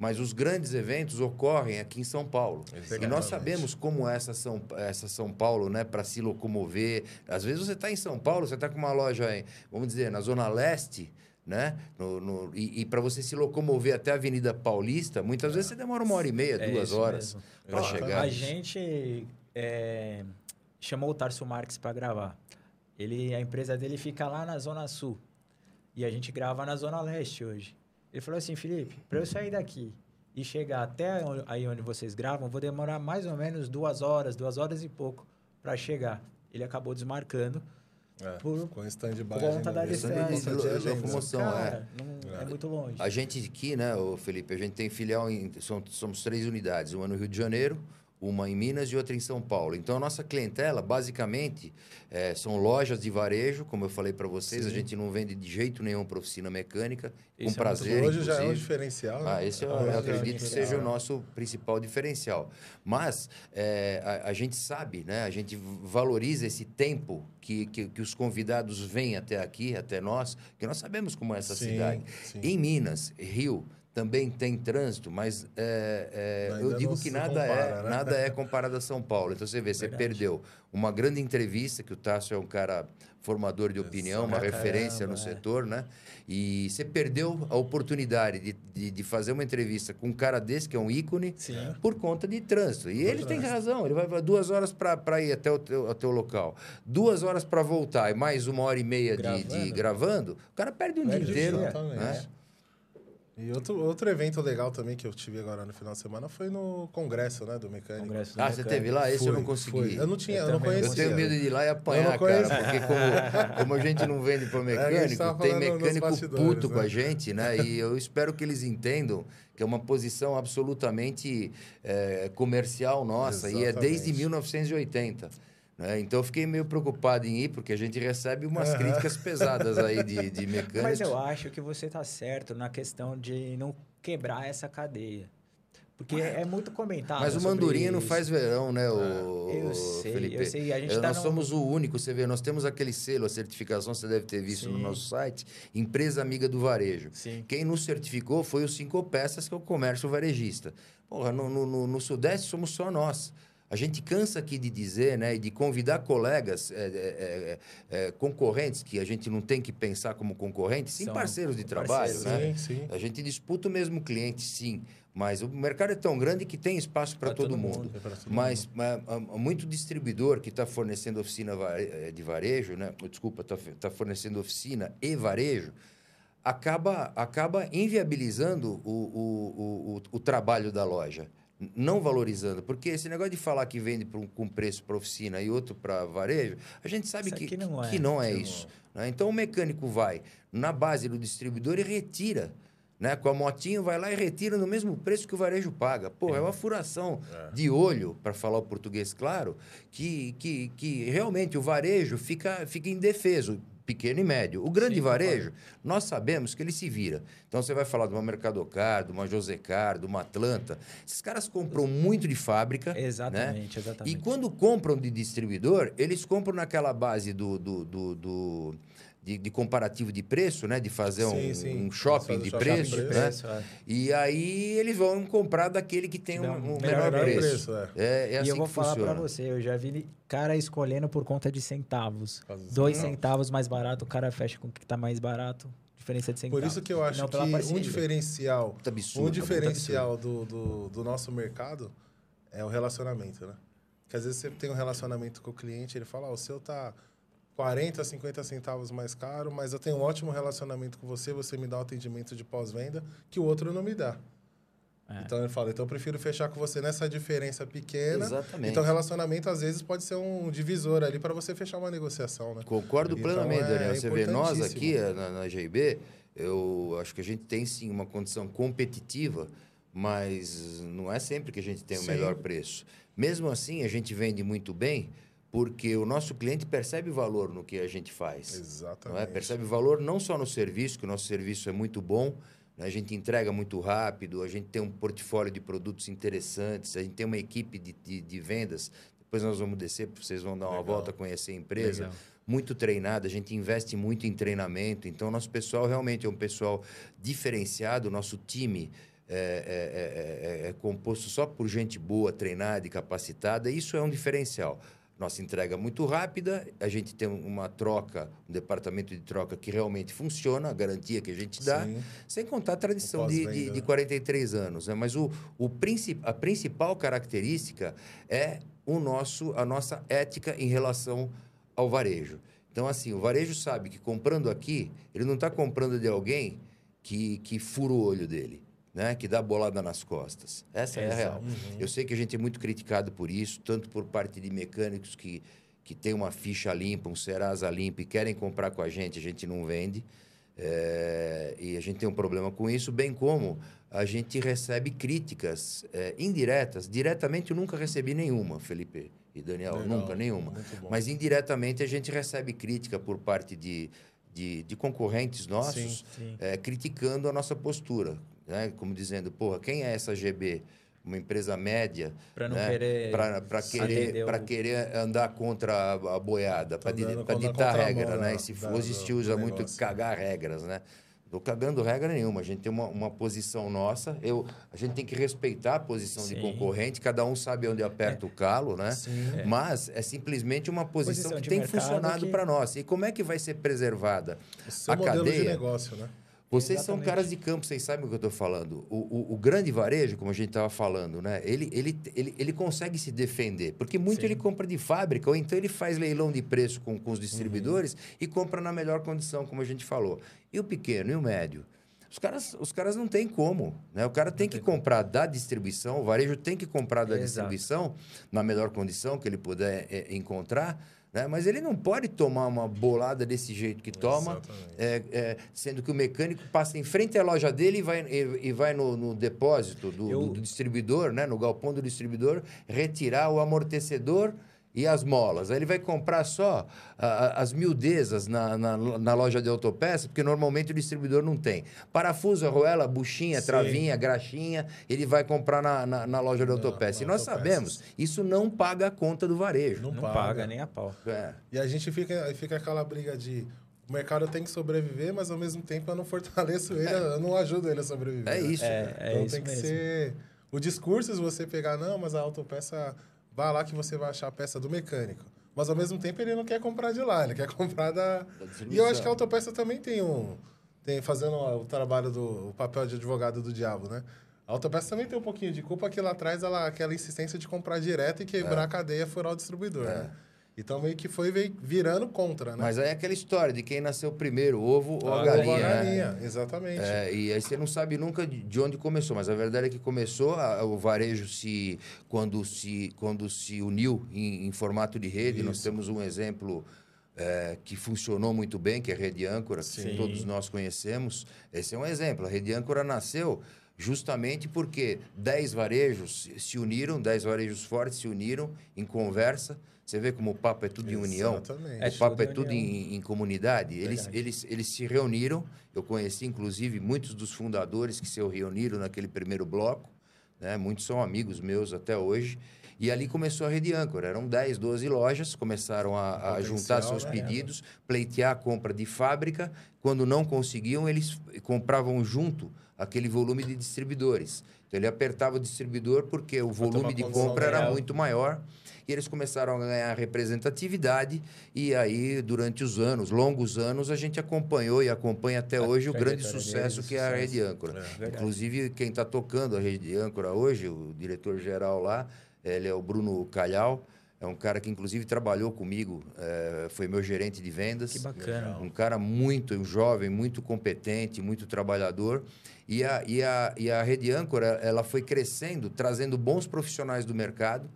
mas os grandes eventos ocorrem aqui em São Paulo. E nós Exatamente. sabemos como é essa São, essa São Paulo, né, para se locomover. Às vezes você está em São Paulo, você está com uma loja, em, vamos dizer, na Zona Leste, né? No, no- e para você se locomover até a Avenida Paulista, muitas vezes você demora uma hora e meia, É duas horas para chegar. A gente é, chamou o Tarso Marques para gravar. Ele, a empresa dele fica lá na Zona Sul. E a gente grava na Zona Leste hoje. Ele falou assim, Felipe, para eu sair daqui e chegar até onde- aí onde vocês gravam, vou demorar mais ou menos duas horas, duas horas e pouco para chegar. Ele acabou desmarcando É, por ficou em stand-by. por conta da distância. locomoção. Cara, não- é. É. muito longe. A gente aqui, né, ô Felipe, a gente tem filial em. são- somos três unidades, uma no Rio de Janeiro, uma em Minas e outra em São Paulo. Então, a nossa clientela, basicamente, eh, são lojas de varejo, como eu falei para vocês, a Sim. gente não vende de jeito nenhum para oficina mecânica, é com muito prazer. Hoje já é um diferencial. né? Ah, esse eu, eu é um acredito que seja o nosso principal diferencial. Mas é, a, a gente sabe, né? A gente valoriza esse tempo que, que, que os convidados vêm até aqui, até nós, que nós sabemos como é essa Sim, cidade. sim. Em Minas, Rio, também tem trânsito, mas é, é, eu digo que nada, compara, é, né? nada é comparado a São Paulo. Então você vê, você Verdade. perdeu uma grande entrevista, que o Tássio é um cara formador de opinião, uma referência no caramba, é. setor, né? E você perdeu a oportunidade de, de, de fazer uma entrevista com um cara desse, que é um ícone, Sim. por conta de trânsito. E ele tem razão, ele vai duas horas para ir até o teu, até o local, duas horas para voltar e mais uma hora e meia de- de, Gravando. gravando, o cara perde um Perde dia inteiro. Exatamente. Né? E outro, outro evento legal também que eu tive agora no final de semana foi no congresso, né, do mecânico. Congresso do Ah, você Mecânico. teve lá? Esse eu não Fui, consegui. fui. Eu não tinha, Eu eu, não não Eu conhecia. tenho medo de ir lá e apanhar, cara, porque como, como a gente não vende para É, mecânico, tava tem mecânico puto né? com a gente, né? E eu espero que eles entendam que é uma posição absolutamente é, comercial nossa e é desde Exatamente. 1980. Né? Então eu fiquei meio preocupado em ir, porque a gente recebe umas críticas pesadas aí de, de mecânicos. Mas eu acho que você tá certo na questão de não quebrar essa cadeia. Porque é muito comentado. Mas o Mandurinha não faz verão, né, o, Eu sei, Felipe? eu sei. A gente tá nós num- somos o único, você vê, nós temos aquele selo, a certificação, você deve ter visto no Sim. nosso site, Empresa Amiga do Varejo. Sim. Quem nos certificou foi o Cinco Peças, que é o comércio varejista. Porra, no, no, no- no Sudeste somos só nós. A gente cansa aqui de dizer, né, e de convidar colegas, é, é, é, concorrentes, que a gente não tem que pensar como concorrentes, sim São parceiros de trabalho, né? Sim, sim. A gente disputa o mesmo cliente, sim, mas o mercado é tão grande que tem espaço para todo, todo mundo. mundo. É todo Mas, mas, ah, muito distribuidor que está fornecendo oficina va- eh, de varejo, né? Desculpa, está fornecendo oficina e varejo, acaba, acaba inviabilizando o, o, o, o, o trabalho da loja. Não valorizando, porque esse negócio de falar que vende um- com preço para oficina e outro para varejo, a gente sabe Isso que, aqui não é. que não é isso. né? Então o mecânico vai na base do distribuidor e retira. Né? Com a motinha, vai lá e retira no mesmo preço que o varejo paga. Pô, é uma furação de olho, para falar o português claro, que, que, que realmente o varejo fica, fica indefeso, pequeno e médio. O grande Sim, varejo, nós sabemos que ele se vira. Então você vai falar de uma Mercadocar, de uma Josecar, de uma Atlanta. Esses caras compram muito de fábrica. né? Exatamente, exatamente. E quando compram de distribuidor, eles compram naquela base do, do, do- do- de, de comparativo de preço, né? De fazer Sim, um, sim. um shopping de shopping preço, né? preço, é. E aí eles vão comprar daquele que tem dá um, um melhor melhor, preço. preço. é. É, é assim e eu vou que falar pra você, eu já vi cara escolhendo por conta de centavos. Dos Dois centavos. centavos mais barato, o cara fecha com o que tá mais barato. Diferença de centavos. Por isso que eu acho Não que um diferencial, Muito absurdo, um muito diferencial do, do, do nosso mercado é o relacionamento, né? Porque às vezes você tem um relacionamento com o cliente, ele fala, ó, o seu tá 40, 50 centavos mais caro, mas eu tenho um ótimo relacionamento com você, você me dá um atendimento de pós-venda que o outro não me dá. É. Então ele fala, então eu prefiro fechar com você nessa diferença pequena. Exatamente. Então relacionamento às vezes pode ser um divisor ali para você fechar uma negociação, né? Concordo Então, plenamente, é Daniel. Você vê, nós aqui eh, na, na GIB, eu acho que a gente tem sim uma condição competitiva, mas não é sempre que a gente tem o Sim. melhor preço. Mesmo assim, a gente vende muito bem porque o nosso cliente percebe valor no que a gente faz. Não Exatamente. é? Percebe valor não só no serviço, que o nosso serviço é muito bom, né? a gente entrega muito rápido, a gente tem um portfólio de produtos interessantes, a gente tem uma equipe de, de, de vendas. Depois nós vamos descer, vocês vão dar uma Legal. volta, conhecer a empresa. Legal. Muito treinada, a gente investe muito em treinamento. Então, nosso pessoal realmente é um pessoal diferenciado. O nosso time é, é- é- é- é composto só por gente boa, treinada e capacitada. Isso é um diferencial. Nossa entrega é muito rápida, a gente tem uma troca, um departamento de troca que realmente funciona, a garantia que a gente dá, Sim. sem contar a tradição de, de, de né? 43 anos. Né? Mas o, o princi a principal característica é o nosso, a nossa ética em relação ao varejo. Então, assim, o varejo sabe que comprando aqui, ele não está comprando de alguém que, que fura o olho dele, né? que dá bolada nas costas. Essa é a real. Eu sei que a gente é muito criticado por isso, tanto por parte de mecânicos que, que tem uma ficha limpa, um Serasa limpo e querem comprar com a gente, a gente não vende. É, e a gente tem um problema com isso, bem como a gente recebe críticas é, indiretas. Diretamente eu nunca recebi nenhuma, Felipe e Daniel, Legal, nunca, nenhuma. Mas indiretamente a gente recebe crítica por parte de, de, de concorrentes nossos Sim, sim. é, criticando a nossa postura. Né? Como dizendo, porra, quem é essa GB? Uma empresa média Pra não né? querer atender querer, o- querer andar contra a, a boiada, para ditar regra, né? da- se da- for, gente do- usa muito negócio. cagar regras, né? Tô cagando regra nenhuma. A gente tem uma, uma posição nossa. Eu, a gente tem que respeitar a posição de Sim. concorrente. Cada um sabe onde aperta o calo, né? Sim. Mas é simplesmente uma posição, Posição que de tem funcionado que- para nós. E como é que vai ser preservada? O seu a modelo de cadeia- negócio, né? Vocês são Exatamente. caras de campo, vocês sabem o que eu estou falando. O, o, o grande varejo, como a gente estava falando, né? Ele, ele, ele, ele consegue se defender, porque muito Sim. ele compra de fábrica, ou então ele faz leilão de preço com, com os Uhum. distribuidores e compra na melhor condição, como a gente falou. E o pequeno e o médio? Os caras, os caras não têm como, né? O cara tem que comprar da distribuição, o varejo tem que comprar da Exato. distribuição na melhor condição que ele puder é, encontrar, né? Mas ele não pode tomar uma bolada desse jeito que toma, é, é, sendo que o mecânico passa em frente à loja dele e vai, e, e vai no, no depósito do, Eu- do distribuidor, né? No galpão do distribuidor, retirar o amortecedor e as molas. Aí ele vai comprar só a- as miudezas na, na, na loja de autopeça, porque normalmente o distribuidor não tem. Parafuso, arruela, buchinha, Sim. travinha, graxinha, ele vai comprar na, na, na loja de autopeça. E nós autopeças. sabemos, isso não paga a conta do varejo. Não Não paga. paga nem a pau. É. E a gente fica, fica aquela briga de o mercado tem que sobreviver, mas ao mesmo tempo eu não fortaleço ele, eu não ajudo ele a sobreviver. É né? isso. É, é então isso tem que mesmo. ser. O discurso, se você pegar, não, mas a autopeça, vá lá que você vai achar a peça do mecânico. Mas ao mesmo tempo ele não quer comprar de lá, ele quer comprar da. e eu acho que a autopeça também tem um. Tem, fazendo o trabalho do o papel de advogado do diabo, né? A autopeça também tem um pouquinho de culpa que lá atrás ela, aquela insistência de comprar direto e quebrar a cadeia furar o distribuidor, né? Então meio que foi virando contra, né? Mas aí é aquela história de quem nasceu primeiro, o ovo ou a galinha. a né? galinha, exatamente. É, e aí você não sabe nunca de de onde começou, mas a verdade é que começou, a- o varejo se quando se, quando se uniu em, em formato de rede. Nós Isso. temos um exemplo é, que funcionou muito bem, que é a Rede Âncora, que Sim. todos nós conhecemos. Esse é um exemplo. A Rede Âncora nasceu justamente porque 10 varejos se- se uniram, 10 varejos fortes se uniram em conversa. Você vê como o papo é tudo em união. Exatamente. O papo tudo é tudo em, em comunidade. Eles, Verdade. eles, eles se reuniram. Eu conheci, inclusive, muitos dos fundadores que se reuniram naquele primeiro bloco. Né? Muitos são amigos meus até hoje. E ali começou a Rede Âncora. Eram 10, 12 lojas, começaram a, a juntar seus né? pedidos, pleitear a compra de fábrica. Quando não conseguiam, eles compravam junto aquele volume de distribuidores. Então, ele apertava o distribuidor porque o volume de compra era muito maior. E eles começaram a ganhar representatividade. E aí, durante os anos, longos anos, a gente acompanhou e acompanha até A hoje o grande sucesso que é a. Rede Âncora. verdade. Inclusive, quem está tocando a Rede Âncora hoje, o diretor-geral lá, ele é o Bruno Calhau. É um cara que, inclusive, trabalhou comigo, eh, foi meu gerente de vendas. Que bacana. Um cara muito um jovem, muito competente, muito trabalhador. E a, e a, e a Rede Âncora, ela foi crescendo, trazendo bons profissionais do mercado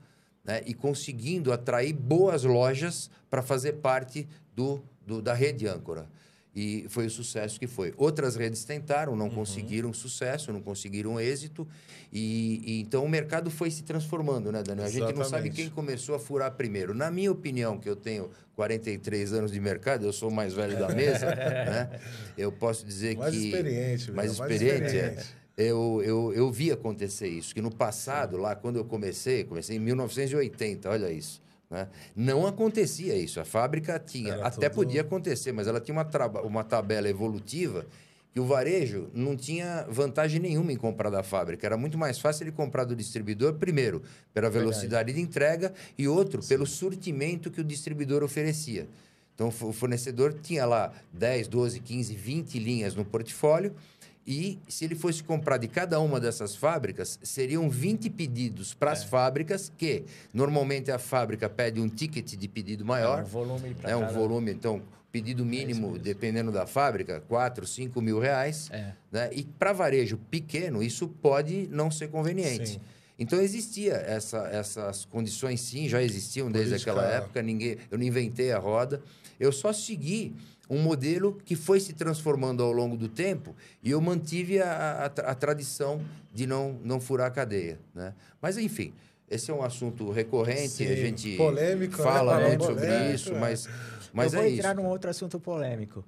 né, e conseguindo atrair boas lojas para fazer parte do, do, da Rede Âncora. E foi o sucesso que foi. Outras redes tentaram, não conseguiram sucesso, não conseguiram êxito. E, e então o mercado foi se transformando, né, Daniel? A gente não sabe Exatamente. quem começou a furar primeiro. Na minha opinião, que eu tenho 43 anos de mercado, eu sou o mais velho da mesa, né? Eu posso dizer Mais que... experiente, Mais Léo, mais experiente, é. Eu, eu, eu vi acontecer isso, que no passado, lá quando eu comecei, comecei em 1980, olha isso. Né? Não acontecia isso. A fábrica tinha, Era até tudo- podia acontecer, mas ela tinha uma, traba- uma tabela evolutiva que o varejo não tinha vantagem nenhuma em comprar da fábrica. Era muito mais fácil ele comprar do distribuidor, primeiro, pela velocidade de entrega, e outro, pelo surtimento que o distribuidor oferecia. Então, o fornecedor tinha lá 10, 12, 15, 20 linhas no portfólio, e se ele fosse comprar de cada uma dessas fábricas, seriam 20 pedidos para as fábricas, que normalmente a fábrica pede um ticket de pedido maior. É um volume pra É um cada- volume, então, pedido mínimo, dependendo da fábrica, 4, 5 mil reais. É. Né? E para varejo pequeno, isso pode não ser conveniente. Sim. Então existia essa, essas condições, sim, já existiam desde Política- aquela época. Ninguém, eu não inventei a roda. Eu só segui um modelo que foi se transformando ao longo do tempo e eu mantive a, a, a tradição de não, não furar a cadeia. Né? Mas, enfim, esse é um assunto recorrente, Sim, a gente polêmico, né? fala Falando muito sobre polêmico, isso, é. mas, mas eu é vou isso. entrar num outro assunto polêmico.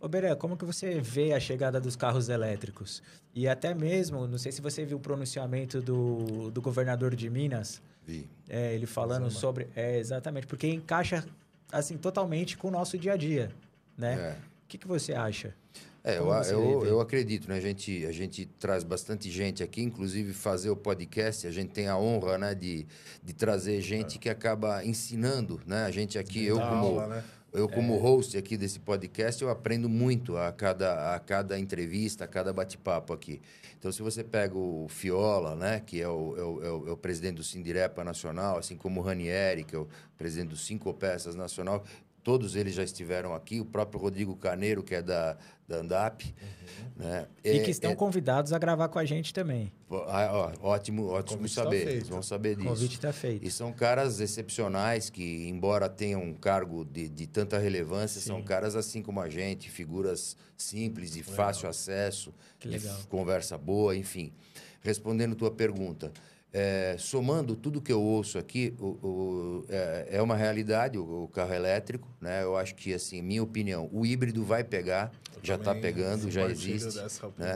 Ô, Beré, como que você vê a chegada dos carros elétricos? E até mesmo, não sei se você viu o pronunciamento do, do governador de Minas, Vi. é, ele falando sobre... É, exatamente, porque encaixa, assim, totalmente com o nosso dia a dia, né? É. O que, que você acha? É, eu, eu, eu acredito, né? A gente, a gente traz bastante gente aqui, inclusive fazer o podcast, a gente tem a honra, né, de, de trazer gente que acaba ensinando, né? A gente aqui, eu Dá como, aula, né? eu como host aqui desse podcast, eu aprendo muito a cada, a cada entrevista, a cada bate-papo aqui. Então, se você pega o Fiola, né, que é o, é o, é o- é o presidente do Sindirepa Nacional, assim como o Ranieri, que é o presidente do Cinco Peças Nacional, todos eles já estiveram aqui, o próprio Rodrigo Carneiro, que é da, da Andap. Né? E É- que estão é- convidados a gravar com a gente também. ah, ó, ótimo, ótimo tá saber. feito. Eles vão saber O disso. convite está feito. E são caras excepcionais que, embora tenham um cargo de, de tanta relevância, são Sim. caras assim como a gente, figuras simples, de fácil acesso, Que de legal. conversa boa, enfim. Respondendo tua pergunta, é, somando tudo que eu ouço aqui, o, o- é, é uma realidade o, o carro elétrico, né? Eu acho que, assim, minha opinião, o híbrido vai pegar, Eu já está pegando, já existe. né?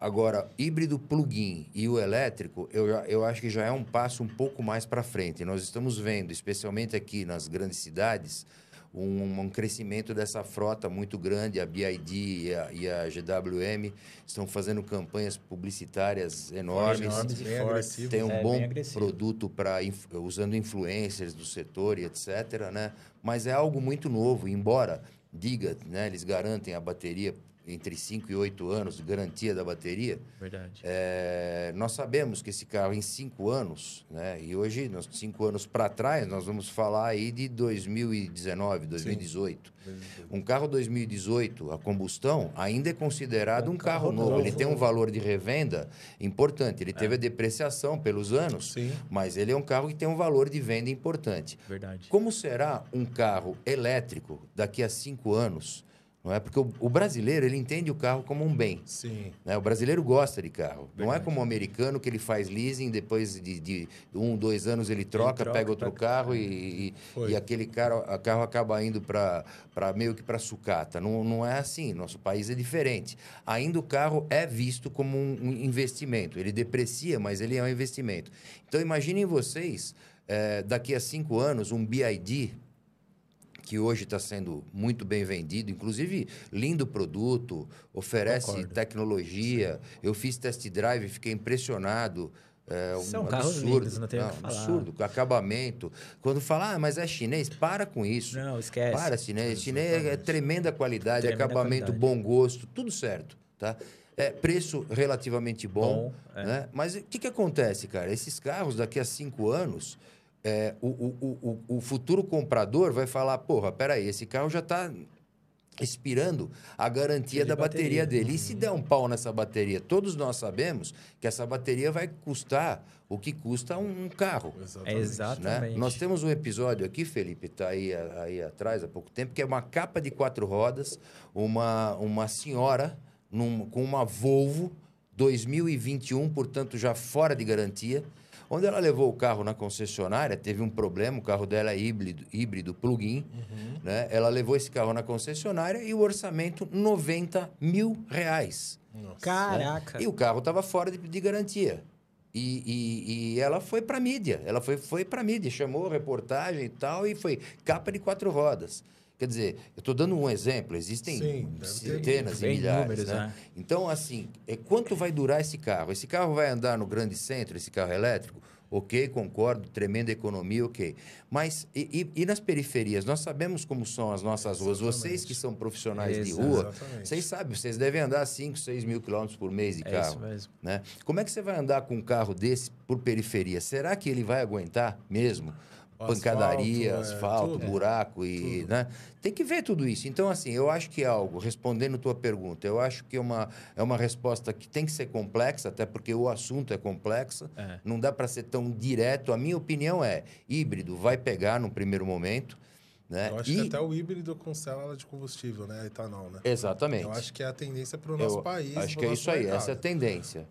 Agora, híbrido plug-in e o elétrico, eu, eu acho que já é um passo um pouco mais para frente. Nós estamos vendo, especialmente aqui nas grandes cidades, um, um crescimento dessa frota muito grande. A BID e a, e a GWM estão fazendo campanhas publicitárias enormes. Enormes e fortes. Tem um É, bom produto para usando influencers do setor e etc, né? Mas é algo muito novo, embora diga, né, eles garantem a bateria entre 5 e 8 anos, de garantia da bateria. Verdade. É, nós sabemos que esse carro em 5 anos, né, e hoje, nós cinco anos para trás, nós vamos falar aí de 2019, 2018. Um carro 2018 a combustão ainda é considerado É um um carro, carro novo. Ele novo. tem um valor de revenda importante. Ele teve a depreciação pelos anos, Sim. mas ele é um carro que tem um valor de venda importante. Verdade. Como será um carro elétrico daqui a cinco anos? Não é porque o, o brasileiro ele entende o carro como um bem. Sim. né? O brasileiro gosta de carro. Não é Verdade. como o americano que ele faz leasing, depois de, de um, dois anos ele troca, troca, pega outro pega- carro e, e, e aquele carro, a carro acaba indo para meio que para sucata. Não, não é assim. Nosso país é diferente. Ainda o carro é visto como um, um investimento. Ele deprecia, mas ele é um investimento. Então imaginem vocês, eh, daqui a cinco anos, um BID que hoje está sendo muito bem vendido, inclusive lindo produto, oferece Concordo. tecnologia. Eu fiz test drive, fiquei impressionado. É um São carros absurdo, lindos, não tem o que falar. absurdo, acabamento. Quando fala, ah, mas é chinês, para com isso. Não, esquece. Para, chinês. Chinês é tremenda qualidade, Tremenda acabamento, qualidade. bom gosto, tudo certo, tá? É, preço relativamente bom, Bom, é. né? Mas o que, que acontece, cara? Esses carros, daqui a cinco anos, é, o, o, o, o- futuro comprador vai falar, porra, peraí, esse carro já está expirando a garantia De da bateria, bateria. dele. E se der um pau nessa bateria? Todos nós sabemos que essa bateria vai custar o que custa um, um carro. Exatamente. É exato. Né? Exatamente. Nós temos um episódio aqui, Felipe, está aí, aí atrás há pouco tempo, que é uma capa de quatro rodas, uma, uma senhora num- com uma Volvo 2021, portanto já fora de garantia, onde ela levou o carro na concessionária, teve um problema, o carro dela é híbrido, híbrido plug-in, né? ela levou esse carro na concessionária e o orçamento 90 mil reais. Nossa. Caraca. E o carro estava fora de, de garantia. E, e- e ela foi para mídia. Ela foi, foi para mídia, chamou reportagem e tal, e foi capa de quatro rodas. Quer dizer, eu estou dando um exemplo, existem Sim, ter centenas e milhares. números, né? né? Então, assim, é, quanto vai durar esse carro? Esse carro vai andar no grande centro, esse carro elétrico? Ok, concordo, tremenda economia, ok. Mas e, e- e nas periferias? Nós sabemos como são as nossas ruas. Vocês que são profissionais de Exato. rua, Exatamente. vocês sabem, vocês devem andar 5, 6 mil quilômetros por mês de É carro isso mesmo. né? Como é que você vai andar com um carro desse por periferia? Será que ele vai aguentar mesmo? Pancadaria, asfalto, é, asfalto, tudo. buraco e, né? Tem que ver tudo isso. Então, assim, eu acho que é algo, respondendo tua pergunta, eu acho que é uma, é uma resposta que tem que ser complexa, até porque o assunto é complexo. É. Não dá para ser tão direto. A minha opinião é, híbrido vai pegar no primeiro momento, né? Eu acho E- que até o híbrido com célula de combustível, né? Etanol, né? Exatamente. Eu acho que é a tendência para o nosso Eu país. Acho que é isso aí, mercado. essa é a tendência.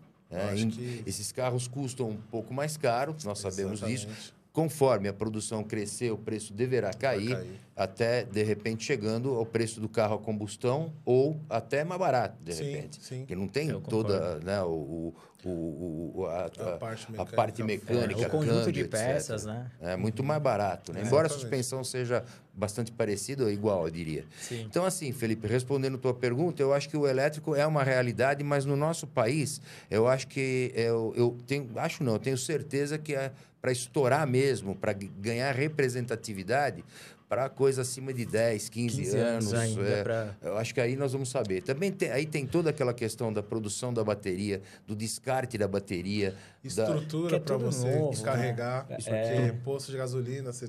Em- que- Esses carros custam um pouco mais caro, nós sabemos disso. Conforme a produção crescer, o preço deverá cair, cair. até, de repente, chegando ao preço do carro a combustão ou até mais barato, de Sim, repente. sim. Porque não tem toda né, o, o, o, a, A a- parte a mecânica, parte é, mecânica, o conjunto câmbio, de etc. peças, né? É muito mais barato, né? Embora a suspensão seja bastante parecida ou igual, eu diria. Sim. Então, assim, Felipe, respondendo tua pergunta, eu acho que o elétrico é uma realidade, mas no nosso país, eu acho que eu, eu tenho, acho não, eu tenho certeza que é para estourar mesmo, para ganhar representatividade, para coisa acima de 10, 15, 15 anos. anos ainda é, pra- Eu acho que aí nós vamos saber. Também tem, aí tem toda aquela questão da produção da bateria, do descarte da bateria, da, Estrutura é para tudo você novo, descarregar. né? Porque É. posto de gasolina, você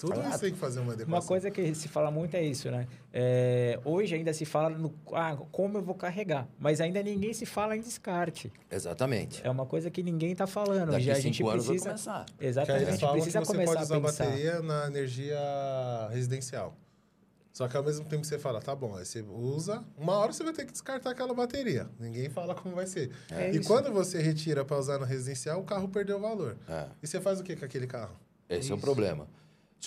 Tudo Ah, isso tem que fazer uma adequação. Uma coisa que se fala muito é isso, né? É, hoje ainda se fala no ah, como eu vou carregar, mas ainda ninguém se fala em descarte. Exatamente. É uma coisa que ninguém está falando. Daqui Já a gente anos vai precisa. começar. Que aí Exatamente. eles A gente falam que precisa você começar pode usar a pensar. bateria na energia residencial. Só que ao mesmo tempo você fala, tá bom, aí você usa, uma hora você vai ter que descartar aquela bateria. Ninguém fala como vai ser. É e isso. quando você retira para usar no residencial, o carro perdeu o valor. É. E você faz o que com aquele carro? Esse é o problema.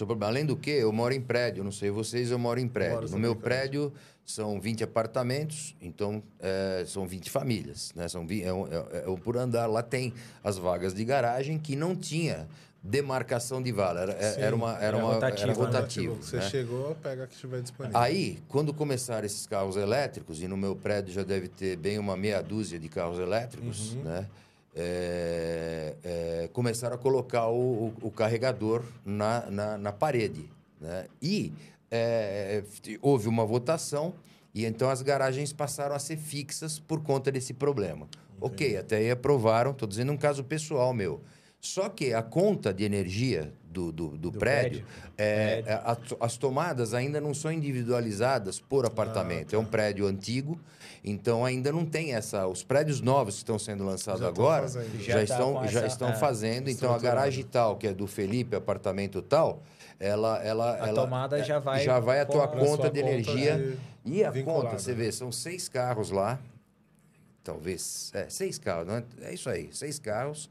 É problema. Além do que, eu moro em prédio, não sei vocês, eu moro em prédio. moro no meu prédio. são 20 apartamentos, então é, são 20 famílias. Né? São, é, é- é um por andar. Lá tem as vagas de garagem que não tinha demarcação de vala. Era, é- Sim, era uma, era era uma, rotativo, era né? rotativo. Você né? chegou, pega o que estiver disponível. Aí, quando começaram esses carros elétricos, e no meu prédio já deve ter bem uma meia dúzia de carros elétricos, né? É, é, começaram a colocar o, o- o carregador na, na, na parede. Né? E é, houve uma votação, e então as garagens passaram a ser fixas por conta desse problema. Ok, até aí aprovaram, estou dizendo um caso pessoal meu. Só que a conta de energia do, do, do Do prédio, prédio. é, é, a- as tomadas ainda não são individualizadas por apartamento. É um prédio antigo, então ainda não tem essa. Os prédios novos que estão sendo lançados Já agora fazendo. já, Já tá estão, já essa- estão é, fazendo. Então a garagem tal, que é do Felipe, apartamento tal, ela. ela A ela, tomada já vai Já vai a tua conta de conta energia. E a vinculada. conta, você vê, são seis carros lá. Talvez. É, seis carros, não é? É isso aí, seis carros.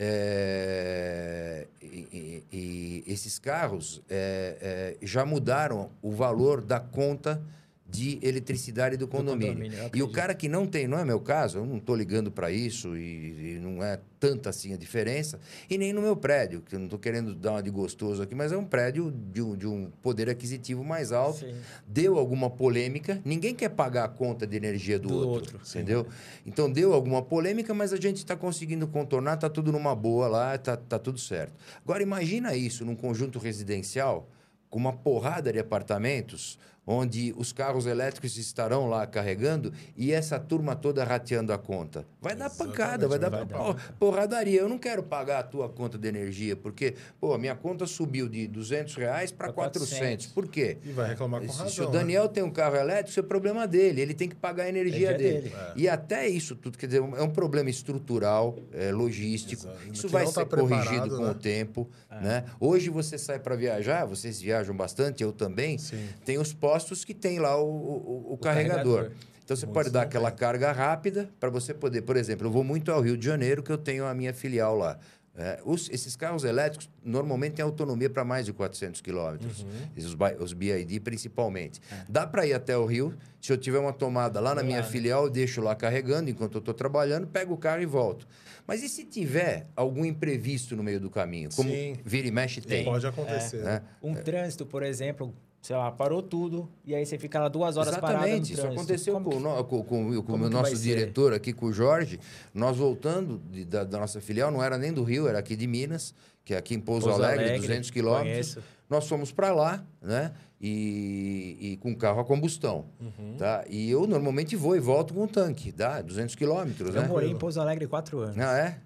É, e, e- e esses carros é, é, já mudaram o valor da conta de eletricidade do condomínio. condomínio, eu e o cara que não tem, não é meu caso, eu não estou ligando para isso e, e não é tanta assim a diferença, e nem no meu prédio, que eu não estou querendo dar uma de gostoso aqui, mas é um prédio de um, de um poder aquisitivo mais alto Sim. deu alguma polêmica, ninguém quer pagar a conta de energia do, Do outro, outro, entendeu? Então deu alguma polêmica, mas a gente está conseguindo contornar, tá tudo numa boa lá, tá, tá tudo certo. Agora imagina isso num conjunto residencial com uma porrada de apartamentos onde os carros elétricos estarão lá carregando e essa turma toda rateando a conta. Vai dar Exatamente, pancada, vai dar vai dar por- porradaria. Eu não quero pagar a tua conta de energia, porque, pô, a minha conta subiu de 200 reais para Pra 400. 400. Por quê? E vai reclamar com razão. se o né? Daniel tem um carro elétrico, isso é problema dele. Ele tem que pagar a energia, Energia dele. dele. E até isso tudo, quer dizer, é um problema estrutural, é, logístico. Exato. Isso vai não ser tá corrigido com né? o tempo. Né? Hoje você sai para viajar, vocês viajam bastante, eu também. Sim. Tem os postos que tem lá o, o- o- o carregador. carregador. Então você Muitos pode dar aquela carga rápida para você poder, por exemplo, eu vou muito ao Rio de Janeiro que eu tenho a minha filial lá. É, os- esses carros elétricos normalmente têm autonomia para mais de 400 quilômetros, Uhum. os BID principalmente. Dá para ir até o Rio, se eu tiver uma tomada lá na minha Lá, né? filial, eu deixo lá carregando enquanto eu estou trabalhando, pego o carro e volto. Mas e se tiver algum imprevisto no meio do caminho? Como Sim. vira e mexe tem. Pode acontecer. né? Um trânsito, por exemplo, sei lá, parou tudo e aí você fica lá duas horas parado no Exatamente, isso trânsito. aconteceu Como com, que- com, com- com o nosso ser? diretor aqui, com o Jorge. Nós voltando de- da, da nossa filial, não era nem do Rio, era aqui de Minas, que é aqui em Pouso, Pouso Alegre, Alegre, 200 quilômetros. conheço. Nós fomos para lá, né? E, e com carro a combustão, Uhum. tá? E eu normalmente vou e volto com o tanque, dá 200 quilômetros, Eu né? morei em Pouso Alegre quatro anos. Ah, é?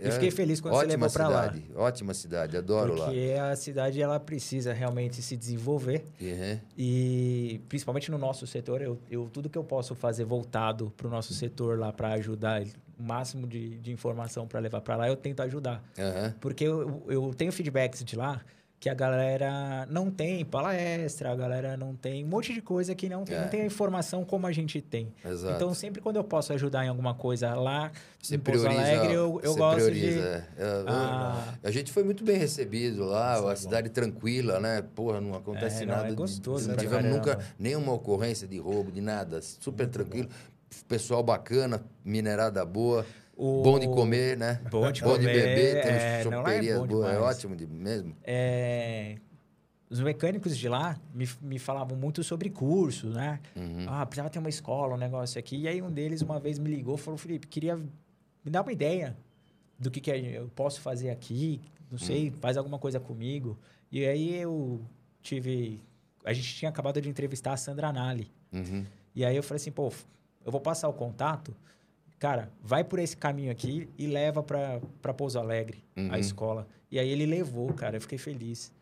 E fiquei feliz quando você ótima levou pra lá. Ótima cidade, adoro lá. Porque a cidade ela precisa realmente se desenvolver Uhum. e principalmente no nosso setor, eu, eu tudo que eu posso fazer voltado para o nosso setor lá para ajudar o máximo de, de informação para levar para lá, eu tento ajudar. Aham. Porque eu, eu tenho feedbacks de lá que a galera não tem palestra, a galera não tem um monte de coisa que não tem, É. não tem a informação como a gente tem. Exato. Então, sempre quando eu posso ajudar em alguma coisa lá Você em Pouso prioriza, Alegre, eu, eu gosto prioriza, de... é. É, Ah. A gente foi muito bem recebido lá, é a bom. cidade tranquila, né? Porra, não acontece É, não, nada. é gostoso Não tivemos nunca nenhuma ocorrência de roubo, de nada. Super tranquilo. Pessoal bacana, minerada boa. O- Bom de comer, né? Bom de bom de comer, beber, tem é, é choperias bom boas. É ótimo de, mesmo. É, os mecânicos de lá me, me falavam muito sobre curso, né? Uhum. Ah, precisava ter uma escola, um negócio aqui. E aí um deles uma vez me ligou e falou, Felipe, queria me dar uma ideia do que, que eu posso fazer aqui, não sei, faz alguma coisa comigo. E aí eu tive... A gente tinha acabado de entrevistar a Sandra Nali. Uhum. E aí eu falei assim, pô, eu vou passar o contato. Cara, vai por esse caminho aqui e leva pra, pra Pouso Alegre, Uhum. a escola. E aí ele levou, cara, eu fiquei feliz.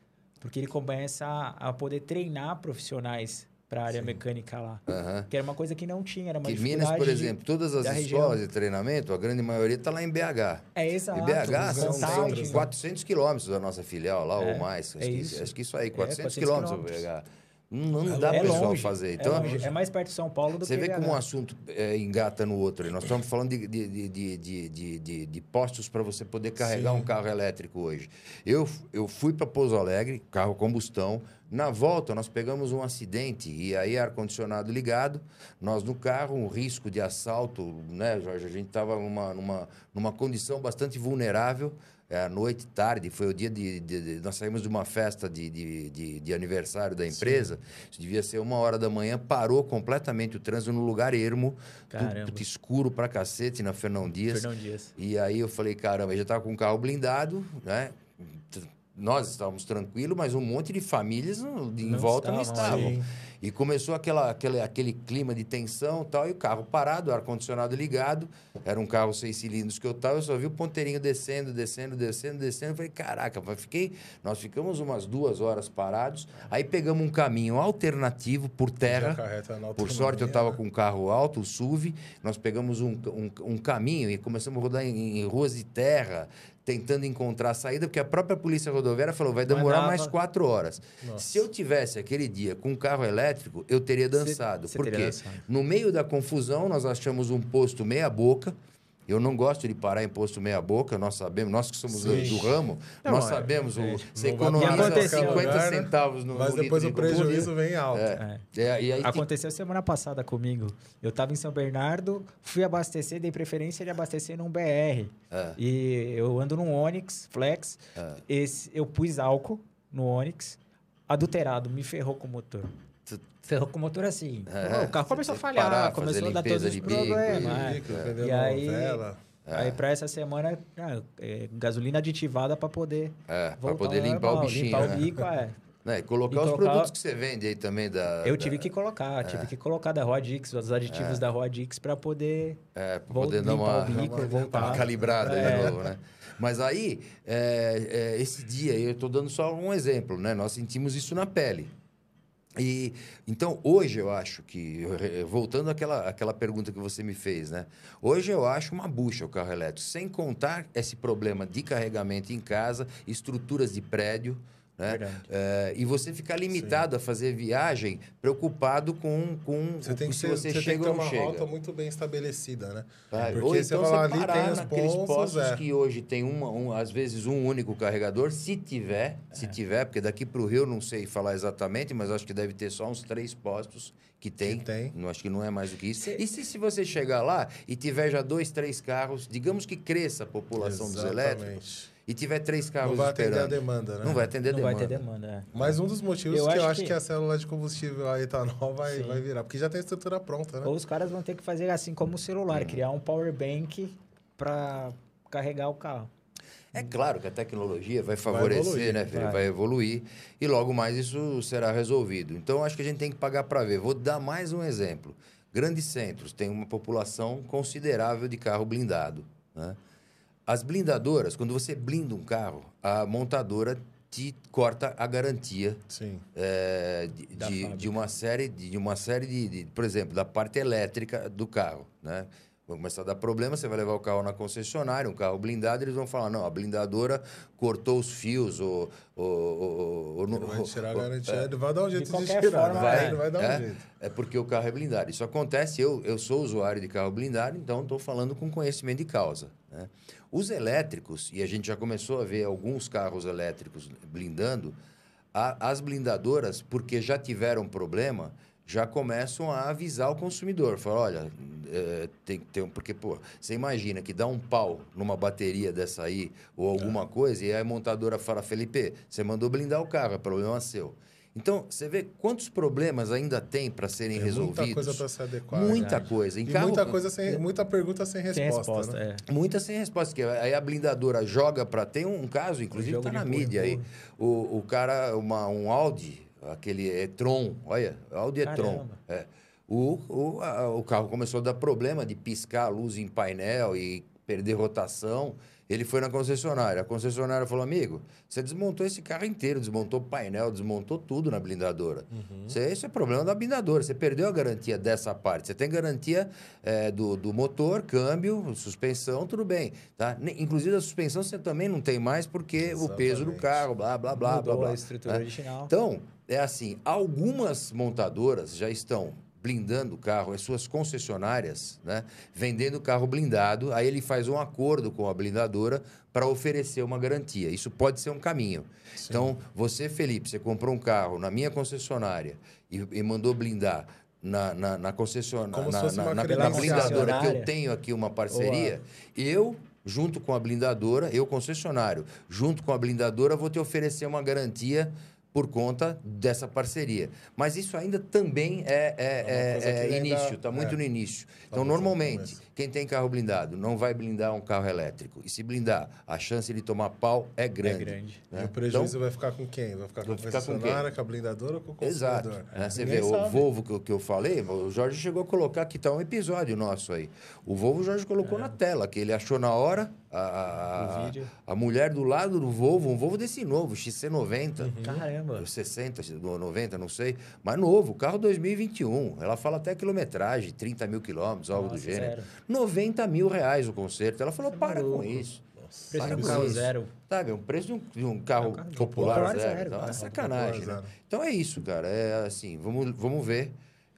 Porque ele começa a, a poder treinar profissionais para a área mecânica lá. Aham. Que era uma coisa que não tinha, era uma Que Minas, por de- exemplo, todas as escolas região. de treinamento, a grande maioria está lá em BH. É, exato. E BH são, são vantagem. 400 quilômetros da nossa filial lá, É, ou mais. Acho, é que, isso. acho que isso aí, 400 400 quilômetros quilômetros. BH. Não, não dá é para pessoal longe, fazer. é Então, longe. É, mais perto de São Paulo do Você que vê BH. como um assunto é, engata no outro. Nós estamos falando de, de, de, de, de, de, de- de postos para você poder carregar Sim. um carro elétrico hoje. Eu, eu fui para Pouso Alegre, carro combustão. Na volta, nós pegamos um acidente e aí ar-condicionado ligado. Nós no carro, um risco de assalto, né, Jorge? A gente estava numa, numa, numa condição bastante vulnerável. É, à noite, tarde, foi o dia de, de- de- Nós saímos de uma festa de, de, de, aniversário da empresa. Isso devia ser uma hora da manhã, parou completamente o trânsito no lugar ermo, tudo escuro pra cacete na Fernão Dias. Fernão Dias. E aí eu falei, caramba, eu já tava com o carro blindado, né? Nós estávamos tranquilos, mas um monte de famílias em Não volta não estavam, estavam. E começou aquela, aquele, aquele clima de tensão e tal, e o carro parado, o ar-condicionado ligado. Era um carro seis cilindros que eu tava, eu só vi o ponteirinho descendo, descendo, descendo, descendo. Eu falei, caraca, fiquei. Nós ficamos umas duas horas parados. Aí pegamos um caminho alternativo por terra. Por sorte, eu estava né? com um carro alto, o SUV. Nós pegamos um, um, um caminho e começamos a rodar em, em ruas de terra, tentando encontrar a saída, porque a própria Polícia Rodoviária falou vai demorar Mandava. mais quatro horas. Nossa. Se eu tivesse aquele dia com um carro elétrico, eu teria dançado. você Por teria quê? dançado. No meio da confusão, nós achamos um posto meia-boca. Eu não gosto de parar em posto meia-boca, nós sabemos, nós que somos do, Sim. do ramo, Não, nós é, sabemos, o, é. você Não vai economiza parar em qualquer 50 lugar, né? centavos no Mas no depois litro o prejuízo vem alto. É. É. É, e aí tem- Aconteceu semana passada comigo. Eu estava em São Bernardo, fui abastecer, dei preferência de abastecer num BR. É. E eu ando num Onix Flex. Esse, eu pus álcool no Onix, adulterado, me ferrou com o motor. Ferrou com o motor assim. É, o carro começou a falhar, parar, começou a dar todos os problemas. e- é. Bico, É. pneu E aí- novela. Aí para essa semana, ah, é, gasolina aditivada para poder É, para poder limpar o normal, bichinho, limpar né? o bico, é. Né, e colocar E os colocar- produtos que você vende aí também da... Eu da- tive que colocar, tive que colocar da Rodix, os aditivos da Rodix para poder É, para poder dar limpar uma, o bico, uma voltar. uma calibrada É. de novo, né? Mas aí, é, é, esse dia, eu estou dando só um exemplo, né? Nós sentimos isso na pele. E então hoje eu acho que voltando àquela, àquela pergunta que você me fez, né? Hoje eu acho uma bucha o carro elétrico, sem contar esse problema de carregamento em casa, estruturas de prédio, né? Eh, e você ficar limitado a fazer viagem preocupado com, com Você tem que, se ser, você você tem chega que ou ter não uma chega. rota muito bem estabelecida, né? Tá? Porque Ou você então fala, você ali parar tem os naqueles pontos, postos é. que hoje tem uma, um, às vezes um único carregador, se tiver, É. se tiver, porque daqui para o Rio eu não sei falar exatamente, mas acho que deve ter só uns três postos que tem. tem. Não acho que não é mais do que isso. E se, se você chegar lá e tiver já dois, três carros, digamos que cresça a população dos elétricos Exatamente. E tiver três carros Não vai atender a esperando, demanda, né? não vai atender Não demanda. vai ter demanda. é. Mas um dos motivos Eu que eu acho acho que... que- a célula de combustível, a etanol, vai, Sim. vai virar. Porque já tem a estrutura pronta, né? Ou os caras vão ter que fazer assim como o celular, Hum. criar um power bank para carregar o carro. É claro que a tecnologia vai favorecer, evoluir, né, filho? vai. Vai evoluir e logo mais isso será resolvido. Então, acho que a gente tem que pagar para ver. Vou dar mais um exemplo. Grandes centros têm uma população considerável de carro blindado. Né? As blindadoras, quando você blinda um carro, a montadora te corta a garantia Sim. é, de, de, de uma série, de, de uma série de, de, por exemplo, da parte elétrica do carro, né? Vai começar a dar problema, você vai levar o carro na concessionária, um carro blindado, eles vão falar, não, a blindadora cortou os fios, ou... ou, ou, ou, vai tirar a ou- garantia, é, ele vai dar um jeito de, qualquer tirar. forma, né? é. Ele vai dar um é, jeito. é porque o carro é blindado. Isso acontece, eu, eu sou usuário de carro blindado, então estou falando com conhecimento de causa. né? Os elétricos, e a gente já começou a ver alguns carros elétricos blindando, a- as blindadoras, porque já tiveram problema, já começam a avisar o consumidor. Fala, olha, é, tem que ter um... Porque, pô, você imagina que dá um pau numa bateria dessa aí, ou alguma coisa, e a montadora fala, Felipe, você mandou blindar o carro, é problema seu. Então, você vê quantos problemas ainda tem para serem Tem resolvidos. muita coisa para se adequar. Muita né? coisa. Em E carro, muita coisa sem, muita pergunta sem Sem resposta. resposta, né? é. Muita sem resposta. Que aí a blindadora joga para. Tem um caso, inclusive, tá de na mídia aí. O, o cara, uma, um Audi, aquele e-tron, olha, Audi e-tron. É. O, o, a- o carro começou a dar problema de piscar a luz em painel e perder rotação. Ele foi na concessionária. A concessionária falou: amigo, você desmontou esse carro inteiro, desmontou o painel, desmontou tudo na blindadora. Uhum. Você, isso é problema da blindadora. Você perdeu a garantia dessa parte. Você tem garantia é, do, do motor, câmbio, suspensão, tudo bem. Tá? Inclusive a suspensão você também não tem mais porque Exatamente. o peso do carro, blá, blá, blá, Mudou blá, blá. a estrutura né? original. Então, é assim: algumas montadoras já estão blindando o carro, as suas concessionárias, né, vendendo o carro blindado, aí ele faz um acordo com a blindadora para oferecer uma garantia. Isso pode ser um caminho. Sim. Então, você, Felipe, você comprou um carro na minha concessionária e, e mandou blindar na, na, na concessionária, na, na, na, na blindadora que eu tenho aqui uma parceria, eu junto com a blindadora, eu concessionário, junto com a blindadora, vou te oferecer uma garantia por conta dessa parceria. Mas isso ainda também é, é, é, é início, está muito é. no início. Então, normalmente, quem tem carro blindado não vai blindar um carro elétrico. E se blindar, a chance de tomar pau é grande. É grande. Né? E o prejuízo então, vai ficar com quem? Vai ficar com a concessionária, com, a blindadora ou com o consumidor? Exato. Né? Você vê, sabe. o Volvo que, que eu falei, o Jorge chegou a colocar, aqui está um episódio nosso aí. O Volvo o Jorge colocou é. na tela, que ele achou na hora a, a, a, mulher do lado do Volvo, um Volvo desse novo, XC90. Uhum. Caramba. 60, 90, não sei. Mas novo, carro 2021. Ela fala até quilometragem, 30 mil quilômetros, algo Nossa, do gênero. Zero. 90 mil reais o conserto. Ela falou, para com isso. Nossa, para com carro isso. zero. Sabe, é um preço de um, de um carro, é um carro popular, popular, zero. zero. Então, é sacanagem, né? Então é isso, cara. É assim, vamos, vamos ver.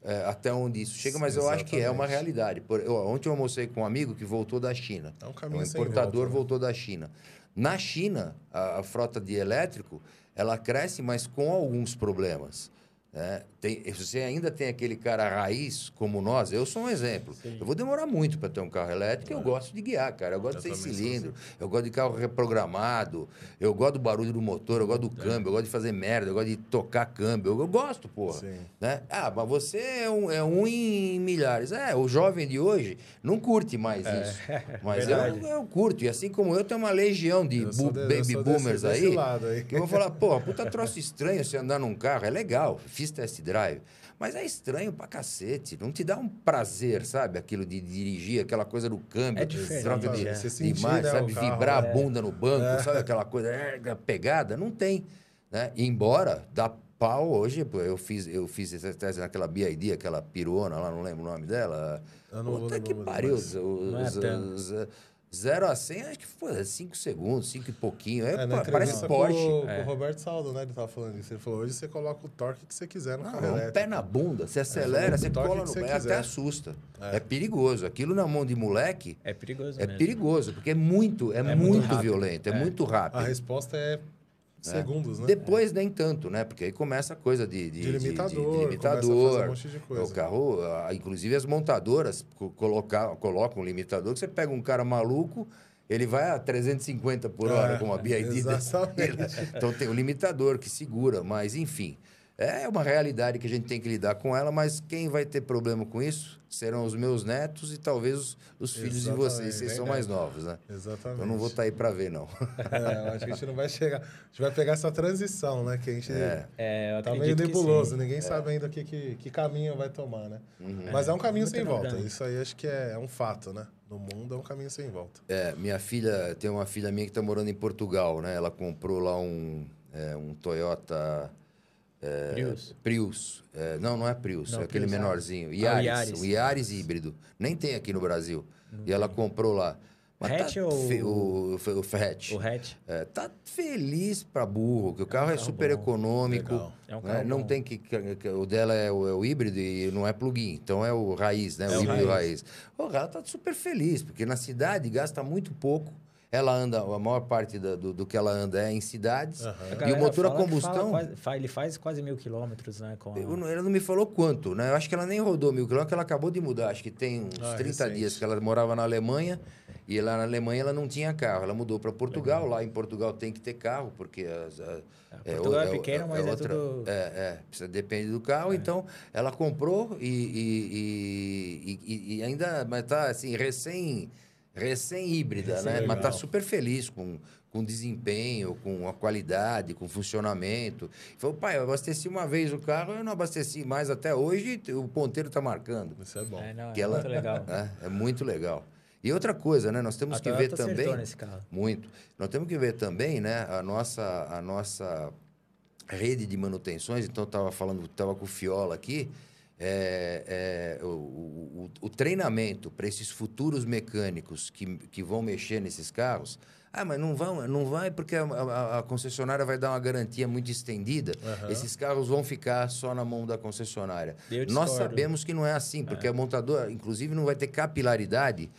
É, até onde isso chega, mas eu acho que é uma realidade. Por, eu, ontem eu almocei com um amigo que voltou da China. É um caminho um importador volta, né? voltou da China. Na China, a, a, frota de elétrico ela cresce, mas com alguns problemas. É, tem, você ainda tem aquele cara raiz como nós, eu sou um exemplo. Sim. Eu vou demorar muito para ter um carro elétrico, eu gosto de guiar, cara. Eu gosto eu de seis cilindros, assim. eu gosto de carro reprogramado, eu gosto do barulho do motor, eu gosto do é. câmbio, eu gosto de fazer merda, eu gosto de tocar câmbio. Eu, eu gosto, porra. Né? Ah, mas você é um, é um em milhares. É, o jovem de hoje não curte mais é. isso. Mas eu, eu, curto. E assim como eu, tenho uma legião de, bu, de baby boomers desse, aí, desse aí, que eu vou falar, pô, puta troço estranho você andar num carro, é legal. Fiz test drive. Mas é estranho pra cacete. Não te dá um prazer, sabe? Aquilo de dirigir, aquela coisa do câmbio, é diferente, troca de, é. de imagem, né, sabe? Carro, Vibrar é. a bunda no banco, é. sabe? Aquela coisa, é, pegada. Não tem. Né? Embora dá pau hoje, eu fiz, eu fiz essa tese naquela BID, aquela pirona lá, não lembro o nome dela. Eu não Puta que pariu. Os, os, os, 0 a 100, acho que foi 5 segundos, 5 e pouquinho. É, é parece Porsche. Com, é. o Roberto Saldo, né? Ele tava falando isso. Ele falou: hoje você coloca o torque que você quiser no Não, carro é um pé na bunda, você acelera, é, você cola no pé, até assusta. É. é. perigoso. Aquilo na mão de moleque. É perigoso. É mesmo. perigoso, porque é muito, é, é muito, muito violento, é, muito rápido. A resposta é? Segundos, né? Depois nem tanto, né? Porque aí começa a coisa de, de, de limitador, de, de, limitador. Um monte de coisa. O carro, inclusive as montadoras colocar, colocam um limitador que você pega um cara maluco, ele vai a 350 por hora é, com a BID. Exatamente. Então tem o um limitador que segura, mas enfim. É uma realidade que a gente tem que lidar com ela, mas quem vai ter problema com isso serão os meus netos e talvez os, os filhos de vocês. Vocês são mais novos, né? Exatamente. Eu não vou estar tá aí para ver, não. É, acho que a gente não vai chegar. A gente vai pegar essa transição, né? Que a gente é. É, tá meio nebuloso. Ninguém é. sabe ainda que, que, que, caminho vai tomar, né? Uhum. Mas é um caminho sem volta. Isso aí acho que é, é um fato, né? No mundo é um caminho sem volta. É, minha filha, tem uma filha minha que está morando em Portugal, né? Ela comprou lá um, é, um Toyota é, Prius. Prius. É, não, não é Prius, não, é aquele Prius, menorzinho. Yaris, ah, Yaris híbrido. Nem tem aqui no Brasil. Não e ela comprou lá. Mas hatch tá ou... Fe... O, o, o hatch. O hatch. É, tá feliz para burro, que o carro é, um é super bom. econômico. É um né? Não bom. tem que, que, O dela é o, é o, híbrido e não é plug-in. Então é o raiz, né? É o híbrido raiz. raiz. O cara tá super feliz, porque na cidade gasta muito pouco ela anda, a maior parte da, do, do, que ela anda é em cidades. Uhum. E o motor a combustão. Quase, ele faz quase mil quilômetros, né? Com a... eu, ela não me falou quanto, né? Eu acho que ela nem rodou mil quilômetros, ela acabou de mudar. Acho que tem uns ah, 30 recente. dias que ela morava na Alemanha. E lá na Alemanha ela não tinha carro. Ela mudou para Portugal. Legal. Lá em Portugal tem que ter carro, porque. As, a, é, Portugal é, é pequeno, é, mas é, outra, tudo. É, é precisa, depende do carro. É. Então ela comprou e, e, e, e ainda. Mas tá assim, recém recém-híbrida, recém né? Mas tá super feliz com, com desempenho, com a qualidade, com funcionamento. Falou, pai, eu abasteci uma vez o carro, eu não abasteci mais até hoje, o ponteiro está marcando. Isso é bom. É, não, é ela, muito legal. É, é, muito legal. E outra coisa, né? Nós temos A que ver Toyota também nesse carro. muito. Nós temos que ver também, né, a nossa a nossa rede de manutenções. Então eu estava falando, estava com o Fiola aqui. É, é, o, o- o treinamento para esses futuros mecânicos que, que vão mexer nesses carros. Ah, mas não vão, não vai porque a, a- a concessionária vai dar uma garantia muito estendida. Aham. Esses carros vão ficar só na mão da concessionária. Nós sabemos que não é assim, porque a montadora, inclusive, não vai ter capilaridade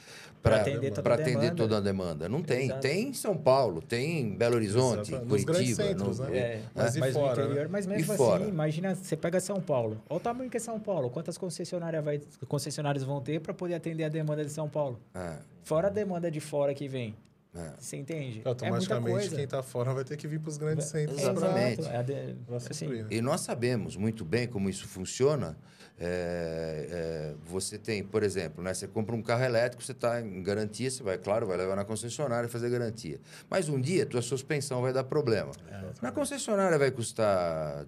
para atender toda pra a atender demanda. toda a demanda. Não tem. Exato. Tem em São Paulo, tem em Belo Horizonte, Exato. Nos Curitiba. centros, no- né? É, Mas e mas no fora, interior, né? mas E mesmo fora? assim, imagina, você pega São Paulo. Olha o tamanho que é São Paulo. Quantas concessionárias vai, concessionárias vão ter para poder atender a demanda de São Paulo? É, Fora a demanda de fora que vem. é. Você entende? É Automaticamente, coisa. quem tá fora vai ter que vir para os grandes centros. É, Exatamente. É a de- Pra assim, né? E nós sabemos muito bem como isso funciona. É, é, você tem, por exemplo, né, você compra um carro elétrico, você está em garantia, você vai, claro, vai levar na concessionária e fazer garantia. Mas um dia, tua suspensão vai dar problema. Na concessionária vai custar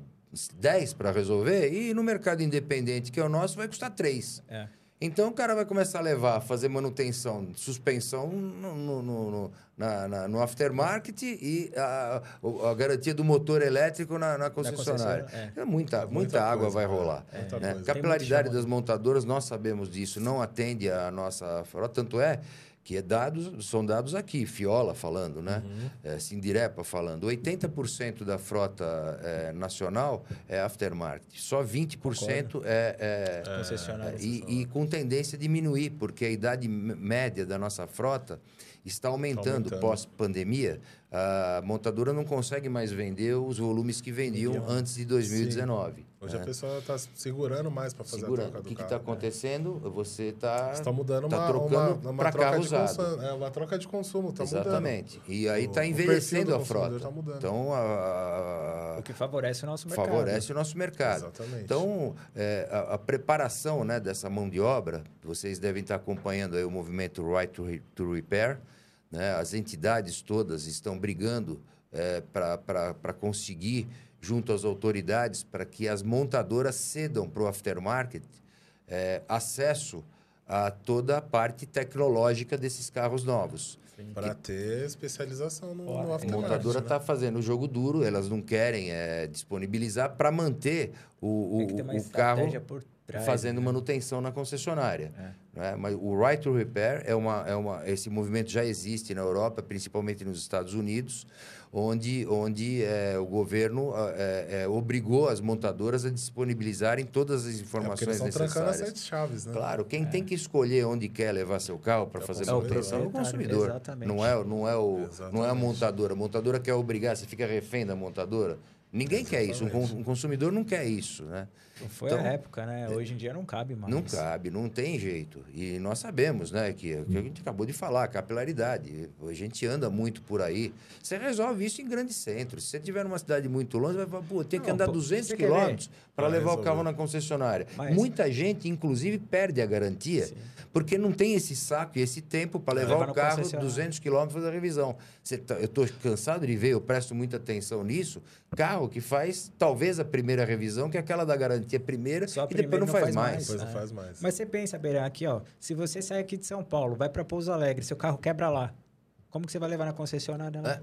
10 para resolver e no mercado independente, que é o nosso, vai custar 3. é. Então o cara vai começar a levar, fazer manutenção, suspensão no, no, no, no- na, na- no aftermarket e a, a garantia do motor elétrico na, na concessionária. concessionária, É muita, É muita, muita água coisa, vai é. rolar. É. Né? Capilaridade das montadoras, nós sabemos disso, não atende a nossa frota, tanto é que é dados, são dados aqui, Fiola falando, né? Uhum. É, Sindirepa falando. 80% da frota é, nacional é aftermarket, só 20% é, é, Concessionária. e, e com tendência a diminuir, porque a idade média da nossa frota está aumentando, aumentando. pós-pandemia. A montadora não consegue mais vender os volumes que vendiam Vendiam. antes de 2019. Hoje né? a pessoa está segurando mais para fazer Segurando. a troca O do que está carro. acontecendo? Você está Está mudando tá uma, trocando uma, uma troca carro de usado. consumo. É uma troca de consumo, tá mudando. Exatamente. E aí O- está o envelhecendo a frota. tá mudando. Então, a- a- O que favorece o nosso mercado. favorece o nosso mercado. Exatamente. Então, é, a, a preparação né, dessa mão de obra, vocês devem estar acompanhando aí o movimento Right to, Re- to Repair. Né? As entidades todas estão brigando é, para conseguir, junto às autoridades, para que as montadoras cedam para o aftermarket é, acesso a toda a parte tecnológica desses carros novos. Para ter especialização no, no A aftermarket. montadora né? está fazendo o jogo duro, elas não querem é, disponibilizar para manter o, o, o carro trás, fazendo né? manutenção na concessionária. É. né? Mas o Right to Repair é uma, é uma, esse movimento já existe na Europa, principalmente nos Estados Unidos, onde, onde é, o governo é, é, obrigou as montadoras a disponibilizarem todas as É informações eles estão trancando as necessárias. sete chaves, né? Claro, quem tem que escolher onde quer levar seu carro para É fazer consumidor, manutenção é o consumidor. Exatamente. Não é, não, é o, não é a Exatamente. montadora. A montadora quer obrigar, você fica refém da montadora. Ninguém quer isso, um, um consumidor não quer isso, né? Não foi Então, a época, né? Hoje em dia não cabe mais. Não cabe, não tem jeito. E nós sabemos, né, que, que a gente acabou de falar, capilaridade. A gente anda muito por aí. Você resolve isso em grandes centros. Se você estiver numa cidade muito longe, vai falar, pô, tem que Não, andar pô, 200 você quer ver? quilômetros para levar o resolver. carro na concessionária. Mas- Muita gente, inclusive, perde a garantia Sim. Porque não tem esse saco e esse tempo para levar Levar o carro concessionário. 200 quilômetros fazer a revisão. Você tá- eu estou cansado de ver, eu presto muita atenção nisso. Carro que faz talvez a primeira revisão, que é aquela da garantia primeira, Só a e depois não não faz, faz mais. mais. Depois não É. faz mais. Mas você pensa, Beirão, aqui, ó. Se você sair aqui de São Paulo, vai para Pouso Alegre, seu carro quebra lá. Como que você vai levar na concessionária? Lá?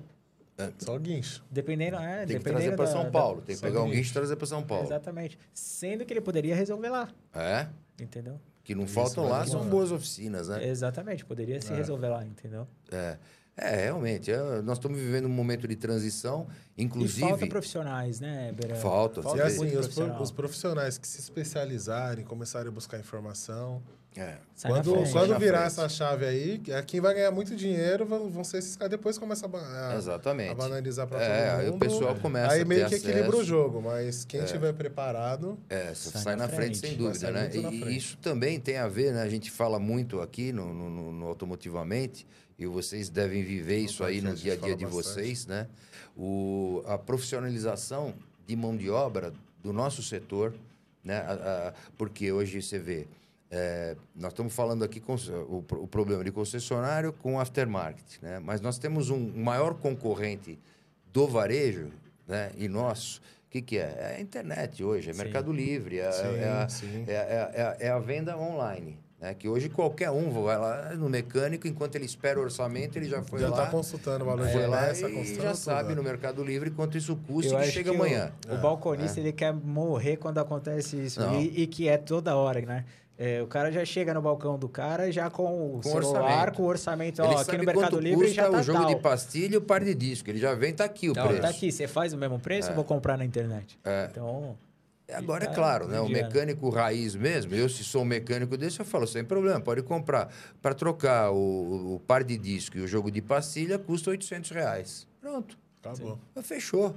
É. Só o guincho. Dependendo, é, Tem que trazer para da- São da- Paulo. Tem que Só pegar um guincho. guincho e trazer para São Paulo. Exatamente. Sendo que ele poderia resolver lá, É? entendeu? Que não Isso, faltam lá são boas oficinas, né? Exatamente, poderia se É. resolver lá, entendeu? É, é realmente. é, nós estamos vivendo um momento de transição, inclusive. E falta profissionais, né, Beirão? Falta, E você assim, os profissionais que se especializarem, começarem a buscar informação. É. Sai quando frente. quando virar frente. essa chave aí, é quem vai ganhar muito dinheiro vão, vão ser esses caras. Depois começa a, ba- a, Exatamente. a banalizar para É, todo aí mundo. o pessoal começa Aí a meio que equilibra acesso. o jogo, mas quem estiver preparado. É, sai, Sai na frente, frente. sem dúvida, né? E isso também tem a ver, né? A gente fala muito aqui no, no, no- no Automotivamente, e vocês devem viver isso aí no dia a dia de bastante. vocês, né? O, a profissionalização de mão de obra do nosso setor, né? A- a- porque hoje você vê, é, nós estamos falando aqui com o, o problema de concessionário com aftermarket, né? Mas nós temos um maior concorrente do varejo, né? E nosso, o que, que é? É a internet hoje, é Sim. Mercado Livre, é, Sim, é a, é, é- é- é a venda online. Né? Que hoje qualquer um vai lá no mecânico, enquanto ele espera o orçamento, ele já foi Já lá. tá consultando o valor de lá e consultando já sabe né? no Mercado Livre quanto isso custa Eu e chega que o- amanhã. O, balconista, ele quer morrer quando acontece isso. E, e que é toda hora, né? É, o cara já chega no balcão do cara já com o Com celular, orçamento. com o orçamento. Ele Ó, aqui sabe no Mercado quanto Livre custa já tá o jogo tal. de pastilha e o par de disco. Ele já vem, tá aqui o Não, preço. tá aqui, você faz o mesmo preço, eu vou comprar na internet. Então, Agora, é claro, né? O mecânico raiz mesmo, eu se sou um mecânico desse, eu falo, sem problema, pode comprar. Para trocar o, o par de disco e o jogo de pastilha, custa 800 reais. Pronto. Acabou. Fechou.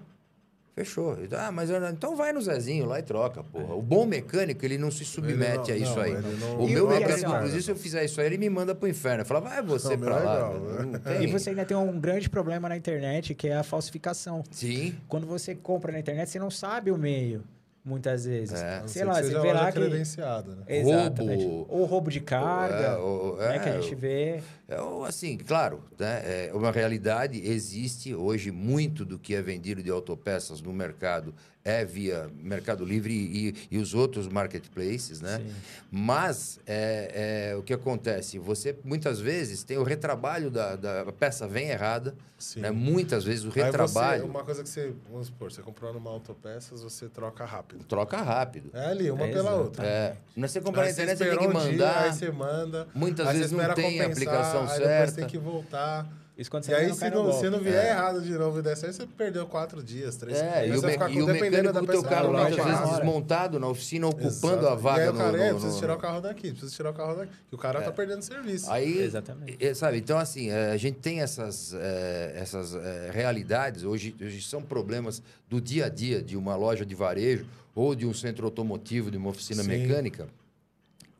Fechou. Ah, mas eu- então vai no Zezinho lá e troca, porra. O bom mecânico, ele não se submete não- a isso não, aí. ele não- O E meu mecânico, inclusive, se eu fizer isso aí, ele me manda pro inferno. Eu falo, vai você Não, pra é lá. Não né? tem. e você ainda tem um grande problema na internet, que é a falsificação. Sim. Quando você compra na internet, você não sabe o meio, muitas vezes. É. Não Sei lá, que você vê lá que... credenciada, né? Exatamente. Roubo. Ou roubo de carga, É, ou- né, que a é, gente vê. É, ou assim, claro, né, é uma realidade, existe hoje muito do que é vendido de autopeças no mercado é via Mercado Livre e, e os outros marketplaces, né? Sim. Mas é, é, o que acontece? Você muitas vezes tem o retrabalho da, da peça vem errada, Sim. né? Muitas vezes o Aí você- retrabalho uma coisa que você, vamos supor, você comprou numa autopeças, você troca rápido. troca rápido. É ali, uma É, pela outra. É, é você comprar na internet, você tem que um dia, mandar. aí você manda. Muitas aí vezes não tem a compensar, aplicação aí depois certa. tem que voltar. Isso quando você E aí, se não, golpe. se não vier É. errado de novo dessa aí, você perdeu quatro dias, três É, e o, você me- e o dependendo mecânico da do teu peça, carro muitas vai vezes desmontado na oficina, ocupando Exato. a vaga E aí o no- cara, no, é, no- precisa no- tirar o carro daqui, precisa tirar o carro daqui. Que o cara tá perdendo serviço. Aí, Exatamente. eh, sabe, então assim, eh, a gente tem essas, eh, essas realidades, hoje, hoje são problemas do dia a dia de uma loja de varejo ou de um centro automotivo, de uma oficina Sim. mecânica,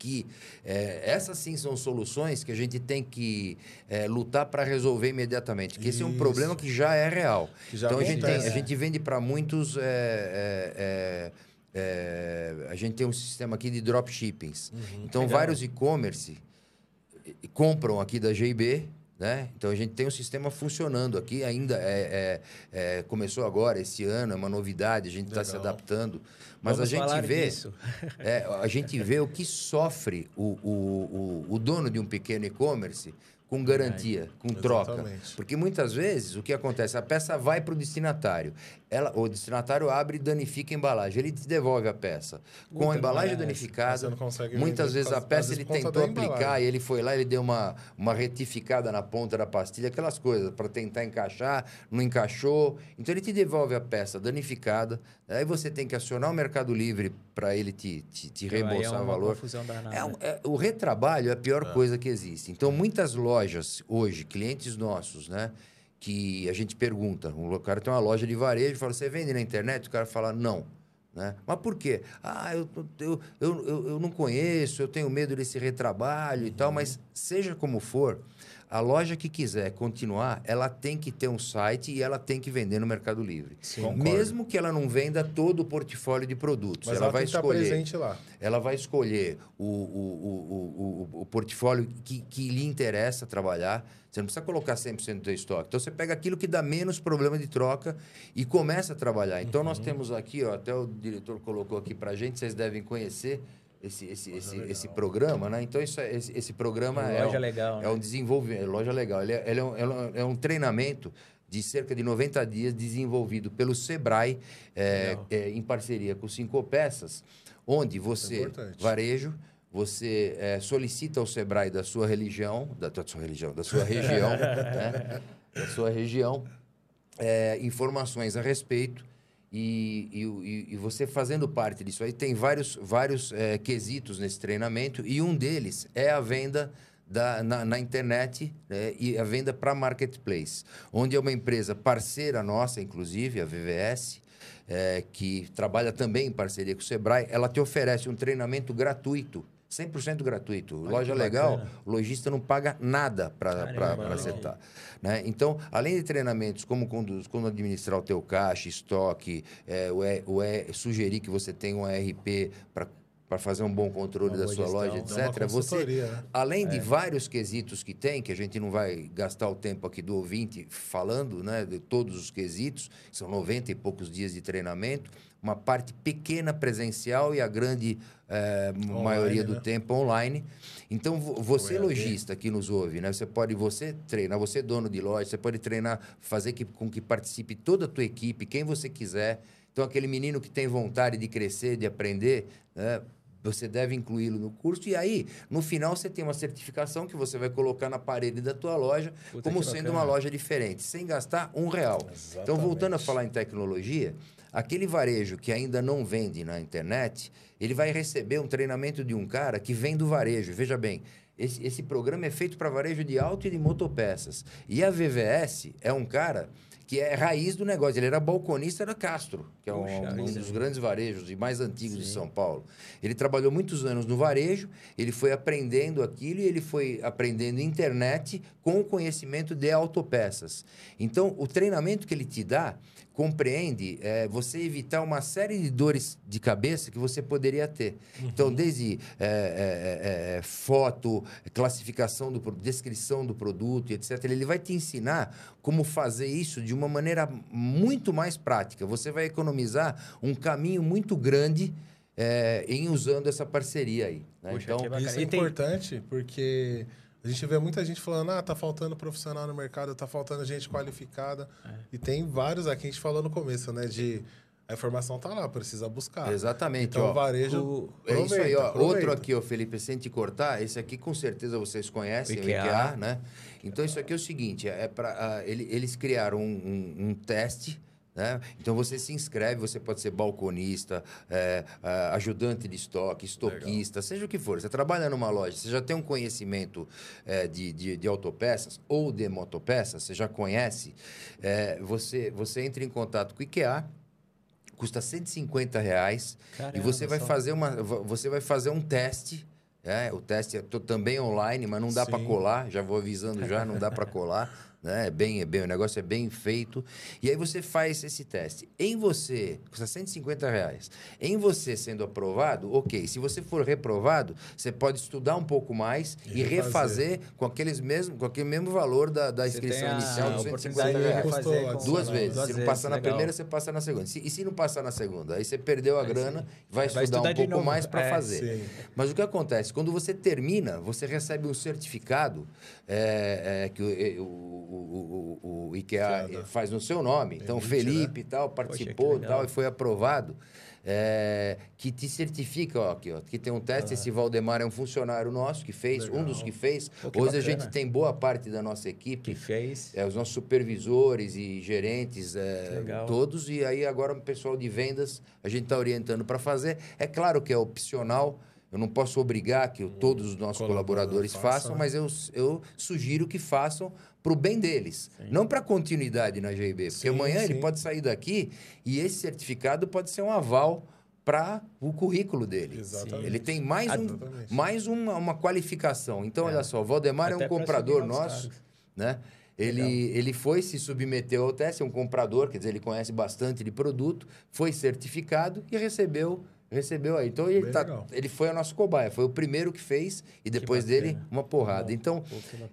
que eh, essas sim são soluções que a gente tem que eh, lutar para resolver imediatamente, que esse é um problema que já é real. Já então a gente, tem, a gente vende para muitos... eh, eh, eh, a gente tem um sistema aqui de dropshippings. Uhum. Então, Legal. vários e-commerce compram aqui da GIB, né? Então a gente tem um sistema funcionando aqui, ainda é, é- é- começou agora, esse ano, é uma novidade, a gente está se adaptando. Mas Vamos a gente vê. É, a gente vê o que sofre o, o, o, o dono de um pequeno e-commerce com garantia, com troca. Exatamente. Porque muitas vezes o que acontece? A peça vai para o destinatário. Ela, o destinatário abre e danifica a embalagem. Ele te devolve a peça. Com a embalagem é. danificada, muitas vezes a peça ele tentou aplicar e ele foi lá, ele deu uma, uma retificada na ponta da pastilha, aquelas coisas, para tentar encaixar, não encaixou. Então ele te devolve a peça danificada. Aí você tem que acionar o Mercado Livre para ele te, te, te é reembolsar o uma valor. É um- é- o retrabalho é a pior coisa que existe. Então, muitas lojas hoje, clientes nossos, né? Que a gente pergunta, um cara tem uma loja de varejo, fala, você vende na internet? O cara fala, não. Né? Mas por quê? Ah, eu, eu, eu, eu, eu não conheço, eu tenho medo desse retrabalho e tal, mas seja como for, a loja que quiser continuar, ela tem que ter um site e ela tem que vender no Mercado Livre. Concordo. Mesmo que ela não venda todo o portfólio de produtos. Ela, ela vai estar escolher ela vai escolher o, o, o, o, portfólio que, que lhe interessa trabalhar. Você não precisa colocar 100% do teu estoque. Então, você pega aquilo que dá menos problema de troca e começa a trabalhar. Então, nós temos aqui, ó, até o diretor colocou aqui para a gente, vocês devem conhecer esse, esse, esse, esse programa, né? Então, isso é- esse, esse programa é, um, legal, é né? um desenvolvimento, é loja legal. Ele é, ele é um, é um- é um treinamento de cerca de 90 dias desenvolvido pelo Sebrae, é, é, em parceria com Cinco Peças, onde você, varejo, você solicita ao Sebrae da sua religião, da, da sua religião, da sua região, né? da sua região, informações a respeito e, e, e- você fazendo parte disso aí tem vários, vários é, quesitos nesse treinamento e um deles é a venda da, na, na internet né, e a venda para marketplace, onde é uma empresa parceira nossa, inclusive a VVS, é, que trabalha também em parceria com o Sebrae, ela te oferece um treinamento gratuito. 100% gratuito. Loja que legal, bacana. o lojista não paga nada para acertar. Né? Então, além de treinamentos como conduz, como administrar o teu caixa, estoque, é, o E- o E- sugerir que você tenha um ERP para fazer um bom controle Uma da sua loja, etc. Você, né? além de vários quesitos que tem, que a gente não vai gastar o tempo aqui do ouvinte falando, né, de todos os quesitos, são 90 e poucos dias de treinamento, uma parte pequena presencial e a grande é, maioria do né? tempo online. Então, você lojista que nos ouve, né? Você pode, você treinar, você é dono de loja, você pode treinar, fazer que, com que participe toda a tua equipe, quem você quiser. Então, aquele menino que tem vontade de crescer, de aprender, né? Você deve incluí-lo no curso. E aí, no final, você tem uma certificação que você vai colocar na parede da tua loja Puta como sendo bacana. uma loja diferente, sem gastar um real. Exatamente. Então, voltando a falar em tecnologia, aquele varejo que ainda não vende na internet, ele vai receber um treinamento de um cara que vem do varejo. Veja bem, esse, esse programa é feito para varejo de auto e de motopeças. E a VVS é um cara que é raiz do negócio. Ele era balconista da Castro, que é um, um dos grandes varejos e mais antigos Sim. de São Paulo. Ele trabalhou muitos anos no varejo, ele foi aprendendo aquilo e ele foi aprendendo internet com o conhecimento de autopeças. Então, o treinamento que ele te dá compreende é, você evitar uma série de dores de cabeça que você poderia ter. Uhum. Então, desde é, é, é, é foto, classificação do descrição do produto, etc. Ele vai te ensinar como fazer isso de uma maneira muito mais prática. Você vai economizar um caminho muito grande é, em usando essa parceria aí. Né? Poxa, então, isso é importante porque a gente vê muita gente falando, ah, tá faltando profissional no mercado, tá faltando gente qualificada. É. E tem vários aqui, a gente falou no começo, né? De a informação tá lá, precisa buscar. Exatamente. Então, ó, o varejo. O... É isso aí, ó. Outro aqui, ó, Felipe, sem te cortar, esse aqui com certeza vocês conhecem, IKEA, o IKEA né? Então, isso aqui é o seguinte: é para uh, ele, eles criaram um, um, um teste né? Então você se inscreve, você pode ser balconista, é, é, ajudante de estoque, estoquista, Legal. seja o que for. Você trabalha numa loja, você já tem um conhecimento é, de, de, de, autopeças ou de motopeças, você já conhece, é, você, você entra em contato com o IKEA, custa 150 reais Caramba, e você vai, fazer uma, você vai fazer um teste é, o teste é também online, mas não dá para colar. Já vou avisando já, não dá para colar né? É bem, é bem, o negócio é bem feito. E aí você faz esse teste. Em você, custa 150 reais. Em você sendo aprovado, ok. Se você for reprovado, você pode estudar um pouco mais e, e refazer com aqueles mesmo, com aquele mesmo valor da, da inscrição inicial de 150 reais. Duas vezes. Duas se não passar na legal. primeira, você passa na segunda. Se, e se não passar na segunda? Aí você perdeu a aí grana, vai, vai estudar, estudar um pouco mais para é, fazer. Sim. Mas o que acontece? Quando você termina, você recebe um certificado é, é, que o, o o, o, o IKEA faz no seu nome. Então, né? Felipe e tal participou Poxa, tal, e foi aprovado. É, que te certifica, ó, aqui, ó, que tem um teste. Ah. Esse Valdemar é um funcionário nosso que fez, legal. um dos que fez. Pô, Hoje bacana. a gente tem boa parte da nossa equipe. Que fez. É, os nossos supervisores e gerentes, é, todos. E aí agora o pessoal de vendas, a gente está orientando para fazer. É claro que é opcional. Eu não posso obrigar que todos os nossos colaboradores façam, mas eu, eu sugiro que façam para o bem deles, sim. não para continuidade na GIB. Porque sim, amanhã sim. ele pode sair daqui e esse certificado pode ser um aval para o currículo dele. Exatamente. Ele tem mais, um, mais uma, uma qualificação. Então, é. olha só, o Valdemar Até é um comprador nosso, né? Ele, ele foi se submeteu ao teste, é um comprador, quer dizer, ele conhece bastante de produto, foi certificado e recebeu recebeu aí. Então ele, tá, ele foi o nosso cobaia, foi o primeiro que fez e depois dele uma porrada. Então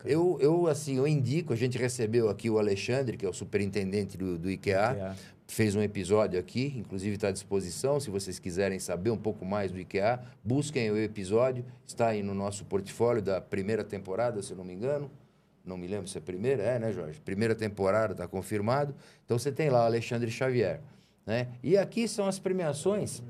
eu, eu assim, eu indico, a gente recebeu aqui o Alexandre, que é o superintendente do, do IKEA, IKEA. fez um episódio aqui, inclusive está à disposição, se vocês quiserem saber um pouco mais do IKEA, busquem o episódio, está aí no nosso portfólio da primeira temporada, se eu não me engano. Não me lembro se é a primeira, é, né, Jorge? Primeira temporada, está confirmado. Então você tem lá o Alexandre Xavier. Né? E aqui são as premiações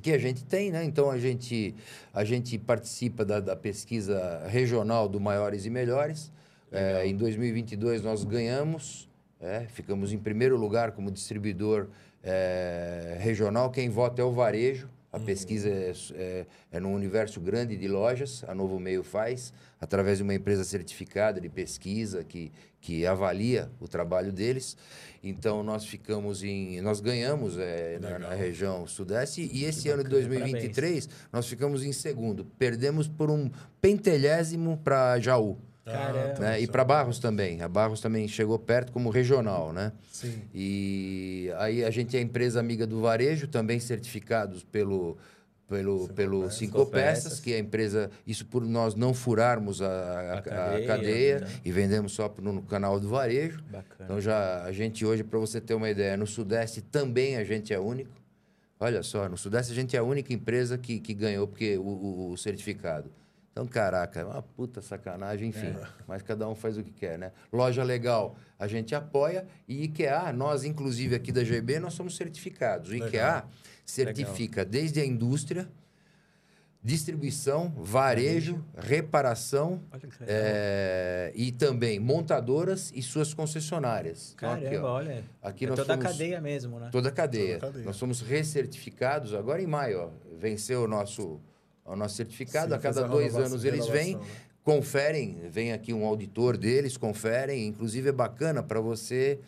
que a gente tem, né? Então a gente, a gente participa da, da pesquisa regional do Maiores e Melhores. É, em 2022 nós ganhamos, é, ficamos em primeiro lugar como distribuidor é, regional. Quem vota é o varejo. A uhum. pesquisa é, é, é num universo grande de lojas, a Novo Meio faz, através de uma empresa certificada de pesquisa que, que avalia o trabalho deles. Então, nós ficamos em... Nós ganhamos é, na, na, região sudeste e esse que ano de 2023 parabéns. nós ficamos em segundo. Perdemos por um pentelhésimo para Jaú. Caramba. Né? E para Barros também. A Barros também chegou perto como regional, né? Sim. E aí a gente é empresa amiga do varejo, também certificados pelo pelo cinco pelo peças. cinco peças, peças, que a empresa isso por nós não furarmos a, a, a cadeia, a cadeia né? e vendemos só no, no, canal do varejo. Bacana. Então já a gente hoje para você ter uma ideia, no sudeste também a gente é único. Olha só, no Sudeste a gente é a única empresa que, que ganhou porque o, o, o certificado. Então, caraca, é uma puta sacanagem, enfim. É. Mas cada um faz o que quer, né? Loja legal, a gente apoia. E IKEA, nós, inclusive aqui da GB, nós somos certificados. O legal. Certifica legal. desde a indústria, distribuição, varejo, reparação é, e também montadoras e suas concessionárias. Caramba, então, aqui, ó, olha. Aqui é nós toda somos, a cadeia mesmo, né? Toda a cadeia. Toda a cadeia. Nós somos recertificados agora em maio. Ó, venceu o nosso o nosso certificado. Sim, a cada dois anos eles vêm, né? Conferem, vem aqui um auditor deles, conferem. Inclusive é bacana para você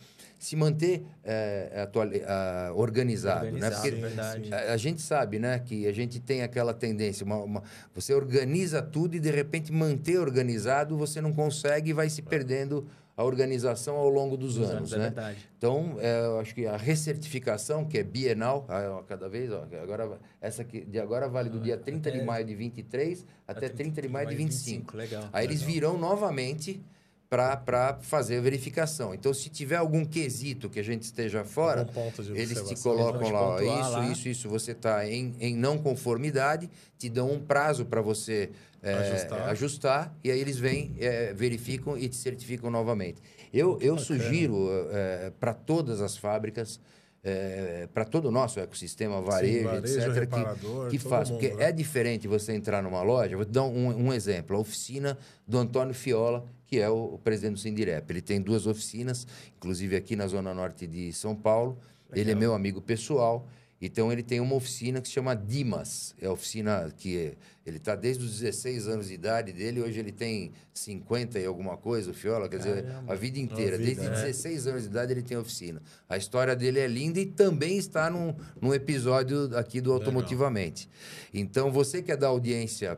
se manter é, atual, uh, organizado, né? Porque sim, a, a, gente sabe, né, que a gente tem aquela tendência, uma, uma, você organiza tudo e de repente manter organizado você não consegue e vai se perdendo a organização ao longo dos, dos anos, anos, é né? então, é, eu acho que a recertificação, que é bienal, a, cada vez, ó, agora, essa aqui, de agora vale do dia 30 de maio de 23 até 30 de maio de 25. 25. Legal. Aí legal. eles virão novamente para fazer a verificação. Então, se tiver algum quesito que a gente esteja fora, eles te colocam lá, ó, isso, lá. isso, isso, você está em, em não conformidade, te dão um prazo para você é, ajustar. ajustar. e aí eles vêm, é, verificam e te certificam novamente. Eu, eu sugiro é, para todas as fábricas, é, para todo o nosso ecossistema, varejo, Sim, varejo etc., que, que. Mundo, porque né? é diferente você entrar numa loja. Vou te dar um, um exemplo: a oficina do Antônio Fiola, que é o, o presidente do Sindirep. Ele tem duas oficinas, inclusive aqui na Zona Norte de São Paulo. Legal. Ele é meu amigo pessoal. Então, ele tem uma oficina que se chama Dimas. É a oficina que ele está desde os 16 anos de idade dele. Hoje ele tem 50 e alguma coisa, o Fiola. Quer Caramba. dizer, a vida inteira. Vida, desde é. 16 anos de idade ele tem oficina. A história dele é linda e também está num, num episódio aqui do Automotivamente. Legal. Então, você que é da audiência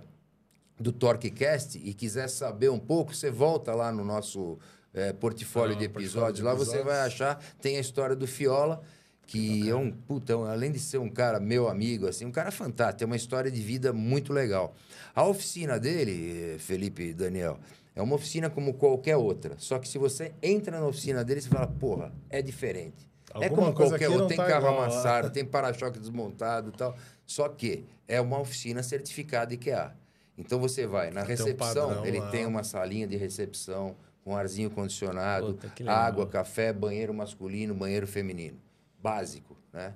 do TorqueCast e quiser saber um pouco, você volta lá no nosso é, portfólio ah, de episódios. Lá você vai achar, tem a história do Fiola, que é um, puta, além de ser um cara meu amigo, assim, um cara fantástico, tem uma história de vida muito legal. A oficina dele, Felipe e Daniel, é uma oficina como qualquer outra. Só que se você entra na oficina dele, você fala, porra, é diferente. é como qualquer outra. Tem tá carro igual, amassado, tem para-choque desmontado e tal. Só que é uma oficina certificada IKEA. Então você vai na recepção, um padrão, ele tem uma salinha de recepção com arzinho condicionado, Puta, água, café, banheiro masculino, banheiro feminino. Básico, né?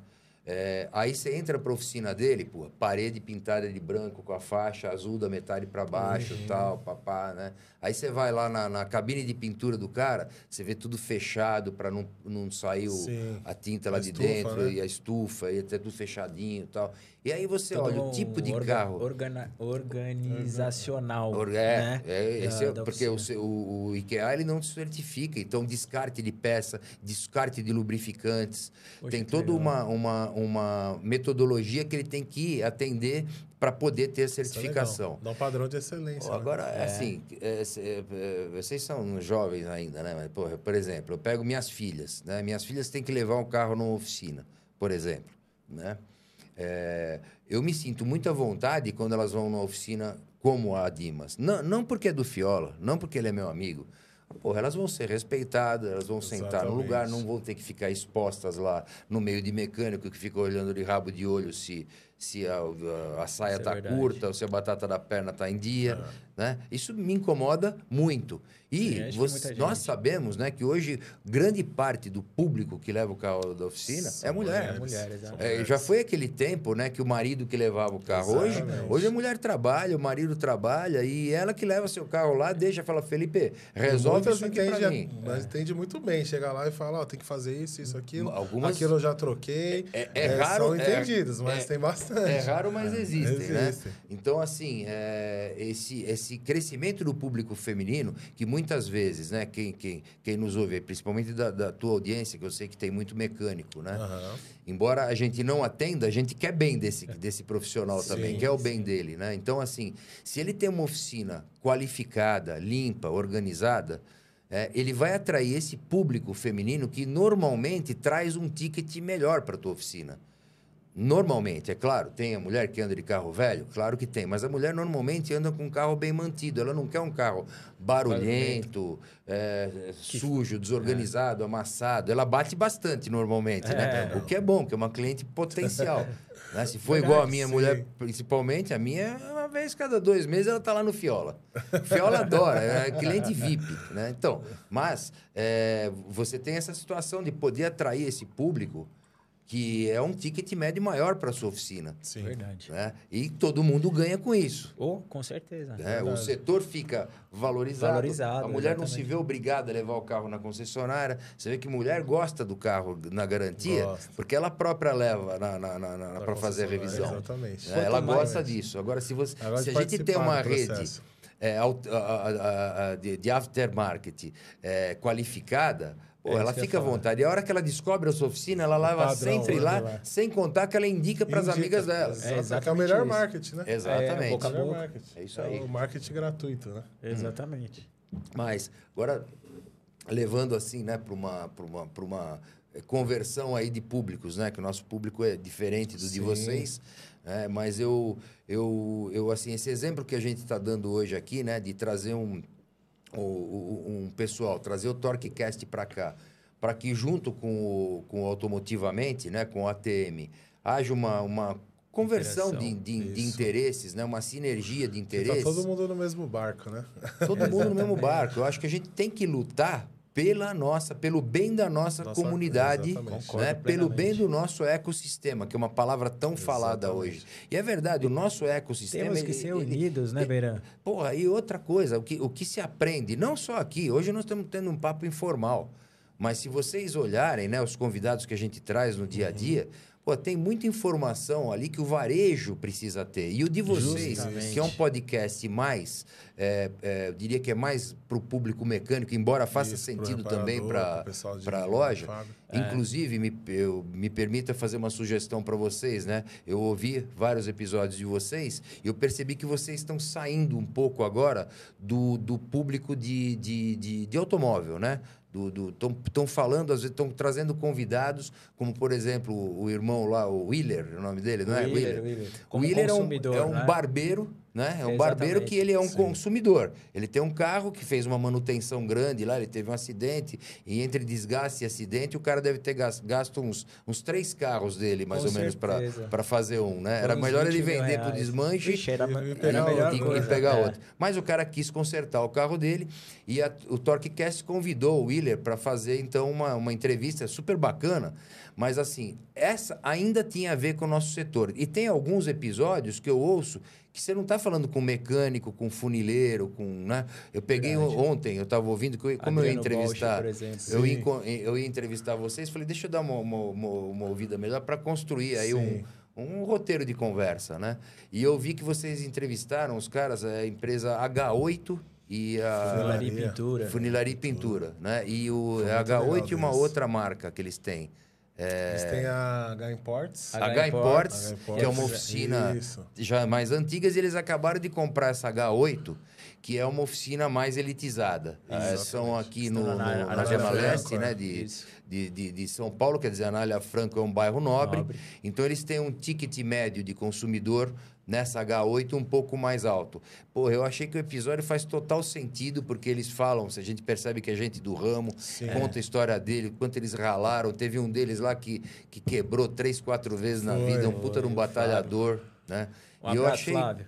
É, aí você entra para a oficina dele, pô, parede pintada de branco com a faixa azul da metade para baixo uhum. tal, papá, né? Aí você vai lá na, na, cabine de pintura do cara, você vê tudo fechado para não, não sair o, a tinta lá a de estufa, dentro né? e a estufa, e até tudo fechadinho e tal. E aí você olha o tipo de orga, carro. Organa, organizacional. Or, é, né? é, esse é, porque o, o, o, IKEA ele não certifica, então descarte de peça, descarte de lubrificantes. Poxa, tem toda uma, uma, uma metodologia que ele tem que atender para poder ter a é certificação. É Dá um padrão de excelência. Né? Agora, né? assim, é, é, vocês são jovens ainda, né? Mas, porra, por exemplo, eu pego minhas filhas, né? Minhas filhas têm que levar um carro numa oficina, por exemplo, né? É, eu me sinto muita vontade quando elas vão numa oficina como a Dimas. Não, não porque é do Fiola, não porque ele é meu amigo. Porra, elas vão ser respeitadas, elas vão Exatamente. sentar no lugar, não vão ter que ficar expostas lá no meio de mecânico que fica olhando de rabo de olho se se a, a, a saia está é curta ou se a batata da perna está em dia. É. Né? Isso me incomoda muito. E Sim, você, nós sabemos né, que hoje grande parte do público que leva o carro da oficina São é mulher. Mulheres, é, já foi aquele tempo né, que o marido que levava o carro. Hoje, hoje a mulher trabalha, o marido trabalha e ela que leva seu carro lá, deixa, fala, Felipe, resolve isso aqui para mim. Mas entende muito bem. Chega lá e fala, ó, tem que fazer isso, isso, aquilo. Algumas... Aquilo eu já troquei. É, é, é raro. São entendidos, mas tem bastante bastante. É raro, mas existem, né? Então, assim, é, esse, esse crescimento do público feminino, que muitas vezes, né, quem, quem, quem nos ouve, principalmente da, da tua audiência, que eu sei que tem muito mecânico, né? Uhum. Embora a gente não atenda, a gente quer bem desse, desse profissional sim, também, quer o bem dele, né? Então, assim, se ele tem uma oficina qualificada, limpa, organizada, é, ele vai atrair esse público feminino que normalmente traz um ticket melhor para a tua oficina. Normalmente, é claro, tem a mulher que anda de carro velho? Claro que tem, mas a mulher normalmente anda com um carro bem mantido. Ela não quer um carro barulhento, é, sujo, desorganizado, é. amassado. Ela bate bastante normalmente, né? é, né? O que é bom, que é uma cliente potencial. Né? Se for igual a minha sim. mulher, principalmente, a minha, uma vez cada dois meses ela tá lá no Fiola. Fiola adora, é cliente VIP, né? Então, mas é, você tem essa situação de poder atrair esse público que é um ticket médio maior para sua oficina. Sim. Verdade. Né? E todo mundo ganha com isso. Oh, com certeza. né? O setor fica valorizado. Valorizado, A mulher não se exatamente. vê obrigada a levar o carro na concessionária. Você vê que mulher gosta do carro na garantia, Gosta. porque ela própria leva na, na, na, Da para fazer a revisão. Exatamente. né? Ela gosta disso. Agora, se, você, Ela se a gente tem uma rede é, aut- a- a- a- de, de aftermarket é, qualificada, pô, É ela fica à vontade. E a hora que ela descobre a sua oficina, ela leva sempre né? lá, Lá. sem contar que ela indica para as amigas dela. É que é o exatamente melhor isso. marketing, né? Exatamente. boca a boca. marketing. É isso aí. o marketing gratuito, né? Exatamente. Mas, agora, levando assim, né, para uma, pra uma, pra uma eh, conversão aí de públicos, né? Que o nosso público é diferente do de Sim. vocês. né, mas eu, eu, eu, assim, esse exemplo que a gente está dando hoje aqui, né? De trazer um, o- o- um pessoal, trazer o TorqueCast para cá, para que junto com o, com o Automotivamente, né? Com o ATM, haja uma... uma Conversão de, de, de interesses, né? uma sinergia de Que interesses. Tá todo mundo no mesmo barco, né? Todo mundo no mesmo barco. Eu acho que a gente tem que lutar pela nossa, pelo bem da nossa, Nossa- comunidade, né? pelo bem do nosso ecossistema, que é uma palavra tão falada Exatamente. hoje. E é verdade, o nosso ecossistema. Temos que ele- ser ele- unidos, né, Beirã? Porra, e outra coisa, o que, o que se aprende, não só aqui, hoje nós estamos tendo um papo informal, mas se vocês olharem, né, os convidados que a gente traz no dia a dia, pô, tem muita informação ali que o varejo precisa ter. E o de vocês, Justamente. que é um podcast mais, é, é, eu diria que é mais para o público mecânico, embora faça Isso, sentido também para a loja. fábrica. Inclusive, me, eu, me permita fazer uma sugestão para vocês, né? Eu ouvi vários episódios de vocês e eu percebi que vocês estão saindo um pouco agora do, do público de, de, de, de automóvel, né? Estão falando, às vezes estão trazendo convidados, como por exemplo o irmão lá, o Wheeler, o nome dele, não é? O Como Wheeler é um, é um né? barbeiro, né? É um barbeiro que ele é um Sim. consumidor. Ele tem um carro que fez uma manutenção grande lá, ele teve um acidente, e entre desgaste e acidente, o cara deve ter gas- gasto uns, uns três carros dele, mais Com ou menos, certeza. para fazer um, né? Por Era melhor 20 ele vender pro reais. desmanche Ixi, era, E- era e a pegar melhor e, coisa. pegar é. outro. Mas o cara quis consertar o carro dele e a- o TorqueCast convidou o Wheeler para fazer então uma, uma entrevista super bacana. Mas assim, essa ainda tinha a ver com o nosso setor. E tem alguns episódios que eu ouço que você não está falando com mecânico, com funileiro, com. Né? Eu peguei Verdade. ontem, eu estava ouvindo, que eu- como eu ia Adriano entrevistar. por exemplo. eu, ia, enco- eu ia entrevistar vocês, falei, deixa eu dar uma, uma, uma, uma ouvida melhor para construir aí um, Sim. um roteiro de conversa, né? E eu vi que vocês entrevistaram os caras, a empresa H8 e a Funilaria e. Pintura. Funilaria Pintura, né? E o Foi é muito H8 legal e uma outra marca que eles têm. Eles têm a H Imports. H Imports, que é uma é, oficina isso. já mais antigas, e eles acabaram de comprar essa H8, que é uma oficina mais elitizada. Ah, são aqui no, Estão no- na- na, Zona Leste, é. né? De, de, de, de São Paulo, quer dizer, Anália Franco é um bairro nobre. Nobre. Então, eles têm um ticket médio de consumidor nessa H8 um pouco mais alto. Pô, eu achei que o episódio faz total sentido, porque eles falam, se a gente percebe que é gente do ramo, Sim. conta a história dele, quanto eles ralaram. Teve um deles lá que, que quebrou três, quatro vezes na Foi, vida, um puta de um batalhador, né? Um e eu abraço, achei, Flávio.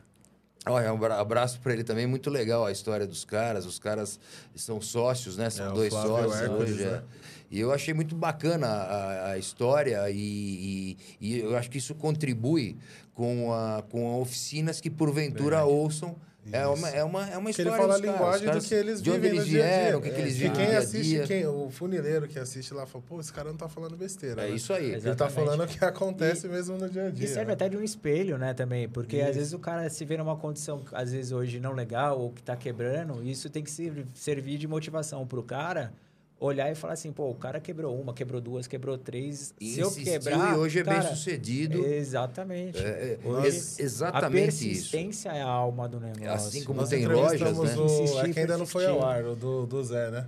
Olha, um abra- abraço para ele também, muito legal a história dos caras. Os caras são sócios, né? São É, dois Flávio sócios Hércules, hoje. é. né? E eu achei muito bacana a, a história e, e- e eu acho que isso contribui com, a, com oficinas que porventura Verdade. ouçam. É uma, é, uma, é uma história ele fala a linguagem caras, do que eles de onde vivem eles dia a dia. vieram, o que, que É, eles que vivem quem dia assiste, dia. quem, o funileiro que assiste lá fala, pô, esse cara não tá falando besteira. É né? isso aí. Ele tá Exatamente. falando o que acontece mesmo no dia a dia. E serve né? até de um espelho, né, também. Porque Isso. às vezes o cara se vê numa condição, às vezes hoje não legal, ou que tá quebrando, isso tem que ser- servir de motivação pro cara olhar e falar assim, pô, o cara quebrou uma, quebrou duas, quebrou três. Se eu quebrar. e hoje é cara, bem sucedido. Exatamente. É, é, Hoje, ex- exatamente a isso. persistência é a alma do negócio. Assim como Nós tem lojas, né? O, é que ainda não foi ao ar, o do, do Zé, né?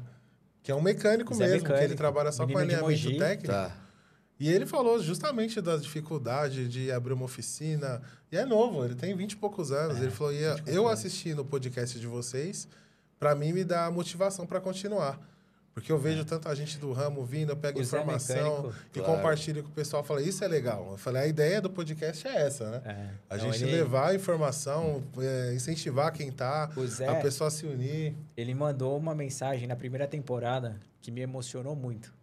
Que é um mecânico Zé mesmo, que ele mecânico, trabalha só com alinhamento técnico. Tá. E ele falou justamente das dificuldades de abrir uma oficina. E é novo, ele tem 20 e poucos anos. ele falou: "E eu assisti no podcast de vocês, para mim me dá motivação para continuar. Porque eu vejo tanta gente do ramo vindo, eu pego O informação Mecânico, e claro. compartilho com o pessoal. Fala, isso é legal. Eu falei, a ideia do podcast é essa, né? É. A Não, gente ele- levar a informação, é, incentivar quem tá, Zé- a pessoa se unir. Ele mandou uma mensagem na primeira temporada que me emocionou muito.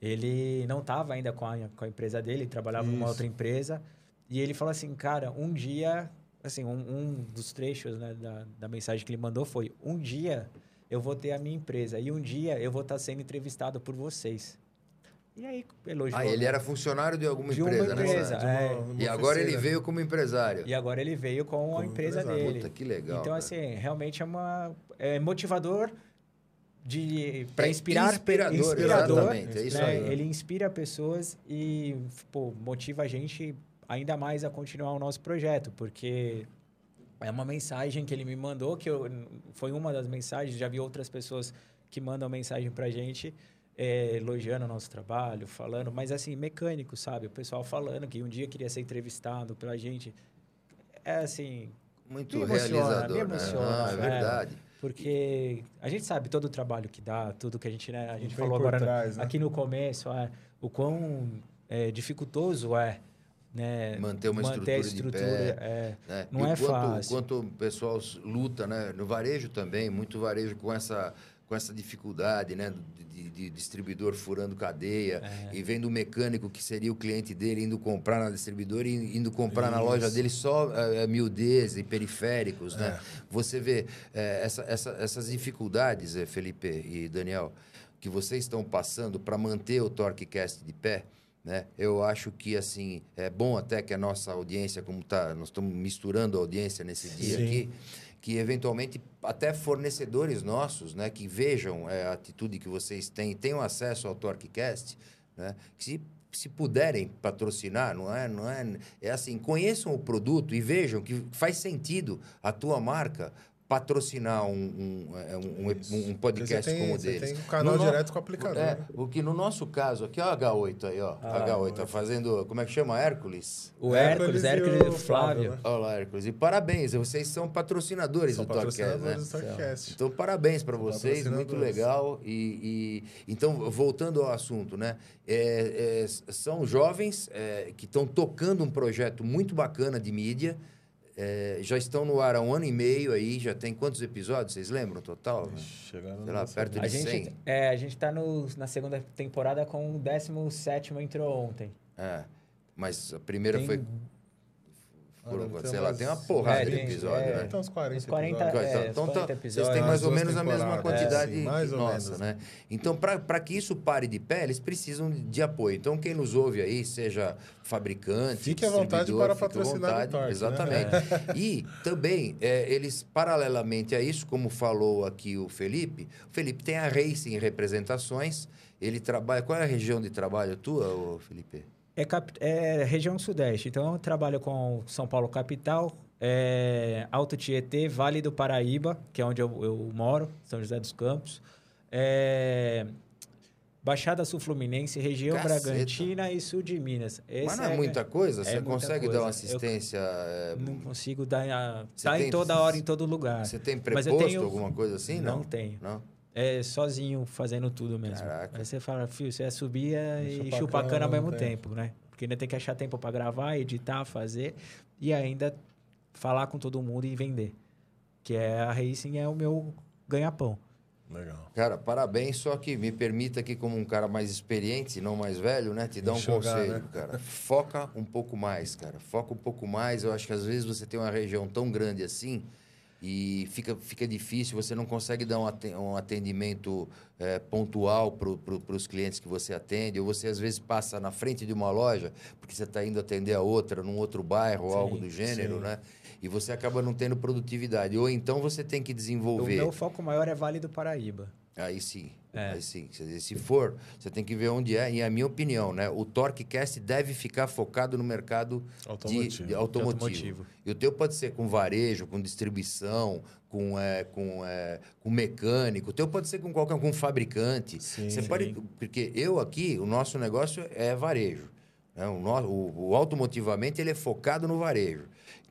Ele não estava ainda com a, com a empresa dele, ele trabalhava numa Isso. outra empresa. E ele falou assim, cara, um dia... Assim, um, um dos trechos né, da, da mensagem que ele mandou foi... Um dia eu vou ter a minha empresa e um dia eu vou estar sendo entrevistado por vocês. E aí, elogiou. Ah, ele era funcionário de alguma De uma empresa, né? empresa, Sérgio? é. uma E agora ele oficina. veio como empresário. E agora ele veio com a Como empresa empresário. dele. Puta, que legal. Então, cara. assim, realmente é uma é motivador de para É inspirar inspirador, inspirador, exatamente, é isso né? aí. Ele inspira pessoas e pô, motiva a gente ainda mais a continuar o nosso projeto, porque é uma mensagem que ele me mandou que eu, foi uma das mensagens, já vi outras pessoas que mandam mensagem pra gente é, elogiando o nosso trabalho, falando, mas assim, mecânico, sabe? O pessoal falando que um dia queria ser entrevistado pela gente. É assim, Muito me emociona, realizador, me emociona, né? Ah, é verdade. porque a gente sabe todo o trabalho que dá, tudo que a gente, né, a gente Vem falou por agora no- trás, né? aqui no começo, é, o quão é, dificultoso é, né, Manter uma manter a estrutura de estrutura, pé. é, né? Não E é quanto, fácil. quanto o pessoal luta, né? No varejo também, muito varejo com essa, com essa dificuldade, né? De, de distribuidor furando cadeia É. e vendo o mecânico que seria o cliente dele indo comprar na distribuidora e indo comprar na Isso. loja dele só é, miudez e periféricos, né? É. Você vê é, essa, essa- essas dificuldades, eh, Felipe e Daniel, que vocês estão passando para manter o TorqueCast de pé, né? Eu acho que assim é bom até que a nossa audiência, como tá, nós estamos misturando a audiência nesse dia Sim. aqui, que eventualmente até fornecedores nossos, né, que vejam é, a atitude que vocês têm, tenham acesso ao TorqueCast, né, que se se puderem patrocinar, não é, não é, é assim, conheçam o produto e vejam que faz sentido a tua marca patrocinar um, um, é, um, um- um podcast Você tem- como o você deles. tem um canal No no- direto com o aplicador. É, né? o que no nosso caso aqui, ó, a H8 aí, ó. Ah, a H8 tá fazendo, como é que chama? Hércules? o Hércules Hércules, e Hércules o e o Flávio. Flávio, né? Olha lá, Hércules. E parabéns, vocês são patrocinadores São do né? patrocinadores do Torcast. Então, parabéns para vocês, muito legal. E, e- então, voltando ao assunto, né? É, é, são jovens é, que estão tocando um projeto muito bacana de mídia. É, já estão no ar há um ano e meio aí, já tem quantos episódios? Vocês lembram total? Chegaram Sei lá, perto A de gente, 100. é, a gente tá no, na segunda temporada com o 17 entrou ontem. É, mas a primeira Tem- foi. Ah, deve ter sei lá, tem uma porrada É, de episódio, é. né? Então, uns 40 Uns 40 episódios. é, então, uns tá- 40 vocês episódios. têm mais ou menos a mesma quantidade É, sim, mais que ou nossa, menos. né? Então, para que isso pare de pé, eles precisam de apoio. Então, quem nos ouve aí, seja fabricante, Fique à vontade para fique à patrocinar o vontade, né? Exatamente. E também, é, eles, paralelamente a isso, como falou aqui o Felipe, o Felipe tem a Racing Representações, ele trabalha... Qual é a região de trabalho tua, Felipe? É, cap- é região sudeste, então eu trabalho com São Paulo capital, é, Alto Tietê, Vale do Paraíba, que é onde eu, eu moro, São José dos Campos, é, Baixada Sul Fluminense, região Caceta. Bragantina e sul de Minas. Mas Esse não é, muita coisa? é Você muita consegue coisa. dar uma Eu- assistência... é, Não consigo dar, a, Você tá tem- em toda hora, em todo lugar. Você tem Mas eu preposto, tenho- alguma coisa assim? Não, Não tenho. Não? É sozinho fazendo tudo mesmo. Caraca. Aí você fala, filho, você é subir é, E e chupar cana cana ao mesmo mesmo tempo, né? Porque ainda tem que achar tempo para gravar, editar, fazer e ainda falar com todo mundo e vender. Que é a Racing é o meu ganha-pão. Legal. Cara, parabéns, só que me permita aqui como um cara mais experiente, não mais velho, né? Te dar um Enxugar, conselho, né? cara. Foca um pouco mais, cara. Foca um pouco mais. Eu acho que às vezes você tem uma região tão grande assim e fica, fica difícil, você não consegue dar um aten- atendimento eh, pontual para os clientes que você atende, ou você às vezes passa na frente de uma loja porque você está indo atender a outra num outro bairro ou Sim, algo do gênero, sim. né? E você acaba não tendo produtividade. Ou então você tem que O desenvolver. meu foco maior é Vale do Paraíba. Aí sim. É. Aí sim. Se for, você tem que ver onde é. E a minha opinião, né? O TorqueCast deve ficar focado no mercado de- Automotivo. de automotivo. De automotivo. E o teu pode ser com varejo, com distribuição, com, é, com, é, com mecânico. O teu pode ser com qualquer com fabricante. Sim, você sim. pode. Porque eu aqui, o nosso negócio é varejo. Né? O, no- o, o automotivamente ele é focado no varejo.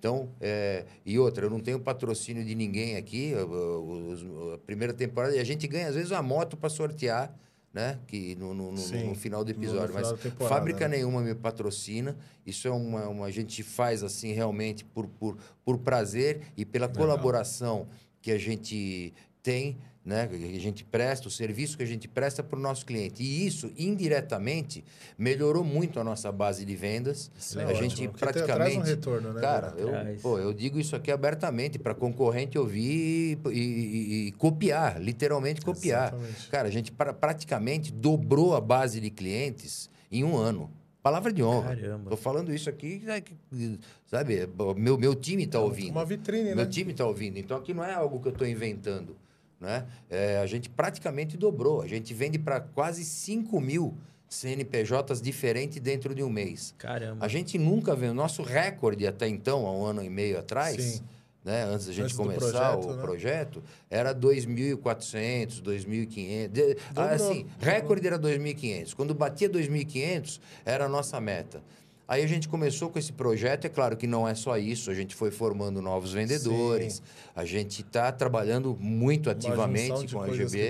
Então, é, e outra, eu não tenho patrocínio de ninguém aqui. eu- eu- os- a primeira temporada, e a gente ganha às vezes uma moto para sortear, né? Que no, no- no- no final do episódio. final Mas fábrica né? nenhuma me patrocina. Isso é uma, uma- a gente faz assim realmente por, por, por prazer e pela colaboração que a gente tem, né? Que a gente presta, o serviço que a gente presta para o nosso cliente. E isso, indiretamente, melhorou muito a nossa base de vendas. Isso é a ótimo, gente porque tem- praticamente. traz um retorno, né, Cara, eu, pô, eu digo isso aqui abertamente para concorrente ouvir e, e- e copiar, literalmente copiar. Exatamente. Cara, a gente pra- praticamente dobrou a base de clientes em um ano. Palavra de honra. Caramba. Tô falando isso aqui, né, sabe? Meu, meu time tá ouvindo. Uma vitrine, Meu né? time está ouvindo. Então aqui não é algo que eu estou inventando. Né? É, a gente praticamente dobrou. A gente vende para quase 5 mil CNPJs diferentes dentro de um mês. Caramba. A gente nunca vê. O nosso recorde até então, há um ano e meio atrás, Sim. né, antes da gente Antes começar projeto, o né? projeto, era 2.400, 2.500. De- Dobrou, Assim, recorde era 2.500. Quando batia 2.500, era a nossa meta. Aí a gente começou com esse projeto, é claro que não é só isso, a gente foi formando novos vendedores, a gente está trabalhando muito ativamente com a AGB.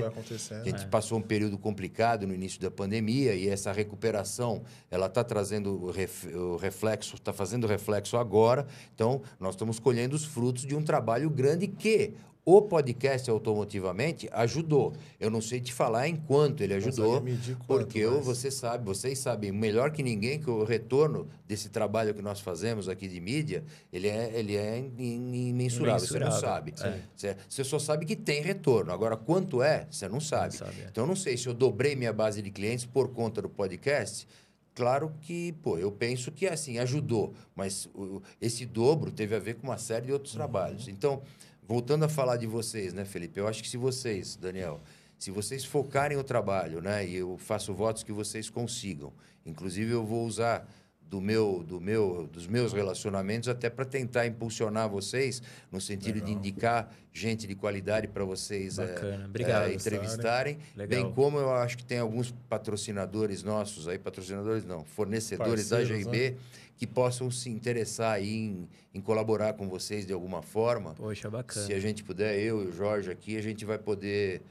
A gente passou um período complicado no início da pandemia e essa recuperação ela está trazendo o, ref- o reflexo, está fazendo reflexo agora. Então, nós estamos colhendo os frutos de um trabalho grande que o podcast automotivamente ajudou. Eu não sei te falar em quanto ele ajudou, quanto, porque eu, mas- você sabe, vocês sabem melhor que ninguém que o retorno desse trabalho que nós fazemos aqui de mídia, ele é, ele é imensurável. Você não sabe. é. Você, só sabe que tem retorno. Agora, quanto é, você não sabe. sabe, é. Então, eu não sei se eu dobrei minha base de clientes por conta do podcast. Claro que, pô, eu penso que assim, ajudou. Mas o- esse dobro teve a ver com uma série de outros trabalhos. Então, voltando a falar de vocês, né, Felipe? Eu acho que se vocês, Daniel, se vocês focarem o trabalho, né, e eu faço votos que vocês consigam. Inclusive, eu vou usar do meu, do meu, dos meus relacionamentos até para tentar impulsionar vocês no sentido de indicar gente de qualidade para vocês Bacana. eh, Obrigado. entrevistarem. Legal. Bem como eu acho que tem alguns patrocinadores nossos aí, patrocinadores não, fornecedores da Parceiros, GIB que possam se interessar aí em, em colaborar com vocês de alguma forma. Poxa, bacana. Se a gente puder, eu e o Jorge aqui, a gente vai poder.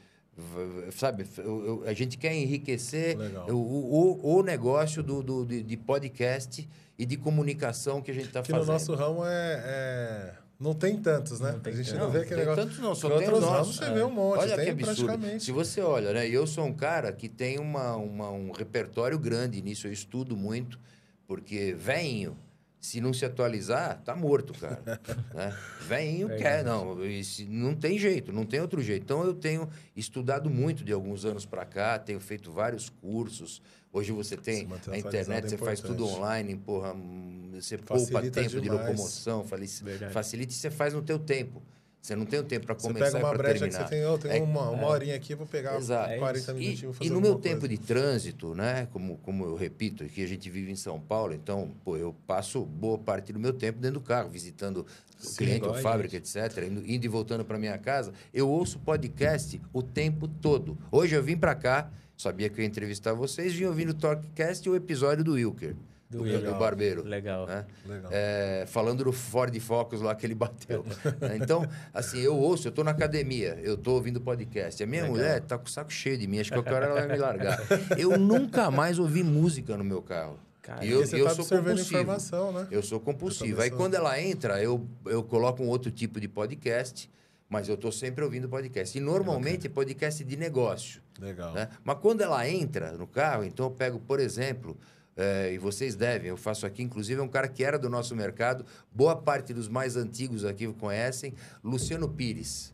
Sabe, eu- eu- a gente quer enriquecer o, o, o negócio do, do- de, de podcast e de comunicação que a gente está Que fazendo. no nosso ramo é, é- Não tem tantos, né? Não tem a gente tantos. não vê Não, aquele tem negócio. tantos não, só Em tem outros os ramos nossos. você vê um monte, Olha tem que absurdo. praticamente. Se você olha, né? Eu sou um cara que tem uma, uma- um repertório grande nisso, eu estudo muito, porque veinho, se não se atualizar, tá morto, cara. né? Veinho Verdade. quer, não. se- não tem jeito, não tem outro jeito. Então eu tenho estudado muito de alguns anos para cá, tenho feito vários cursos. Hoje você tem a atualizado internet, é você faz tudo online, porra, hum, você poupa Facilita tempo de demais. locomoção, falici- Verdade. facilita e você faz no teu tempo. Você não tem o tempo para Você começar pega e uma brecha terminar. que você tem, tenho É- uma, uma horinha aqui, vou pegar Exato. É 40 isso. E, minutinhos vou fazer e no meu tempo coisa. de trânsito, né? Como, como eu repito, aqui a gente vive em São Paulo, então, pô, eu passo boa parte do meu tempo dentro do carro, visitando o Sim, cliente igual ou a fábrica, etc., indo, indo e voltando para minha casa. Eu ouço podcast o tempo todo. Hoje eu vim para cá, sabia que eu ia entrevistar vocês, vim ouvindo o Talkcast e o episódio do Wilker, Do do, Barbeiro. Legal. né? Legal. É, falando do Ford Focus lá que ele bateu. né? então, assim, eu ouço, eu tô na academia, eu tô ouvindo podcast. A minha Legal. mulher tá com o saco cheio de mim, acho que qualquer hora ela vai me largar. Eu nunca mais ouvi música no meu carro. Cara, E eu, eu tá sou absorvendo compulsivo. informação, né? Eu sou compulsivo. Aí quando ela entra, eu, eu coloco um outro tipo de podcast, mas eu tô sempre ouvindo podcast. E normalmente é podcast de negócio. Legal. Né? Mas quando ela entra no carro, então eu pego, por exemplo, eh, e vocês devem, eu faço aqui, inclusive, é um cara que era do nosso mercado, boa parte dos mais antigos aqui conhecem, Luciano Pires.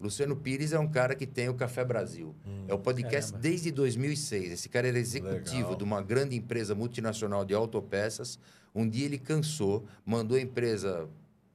Luciano Pires é um cara que tem o Café Brasil. é o podcast Caramba. desde 2006. Esse cara era executivo Legal. de uma grande empresa multinacional de autopeças. Um dia ele cansou, mandou a empresa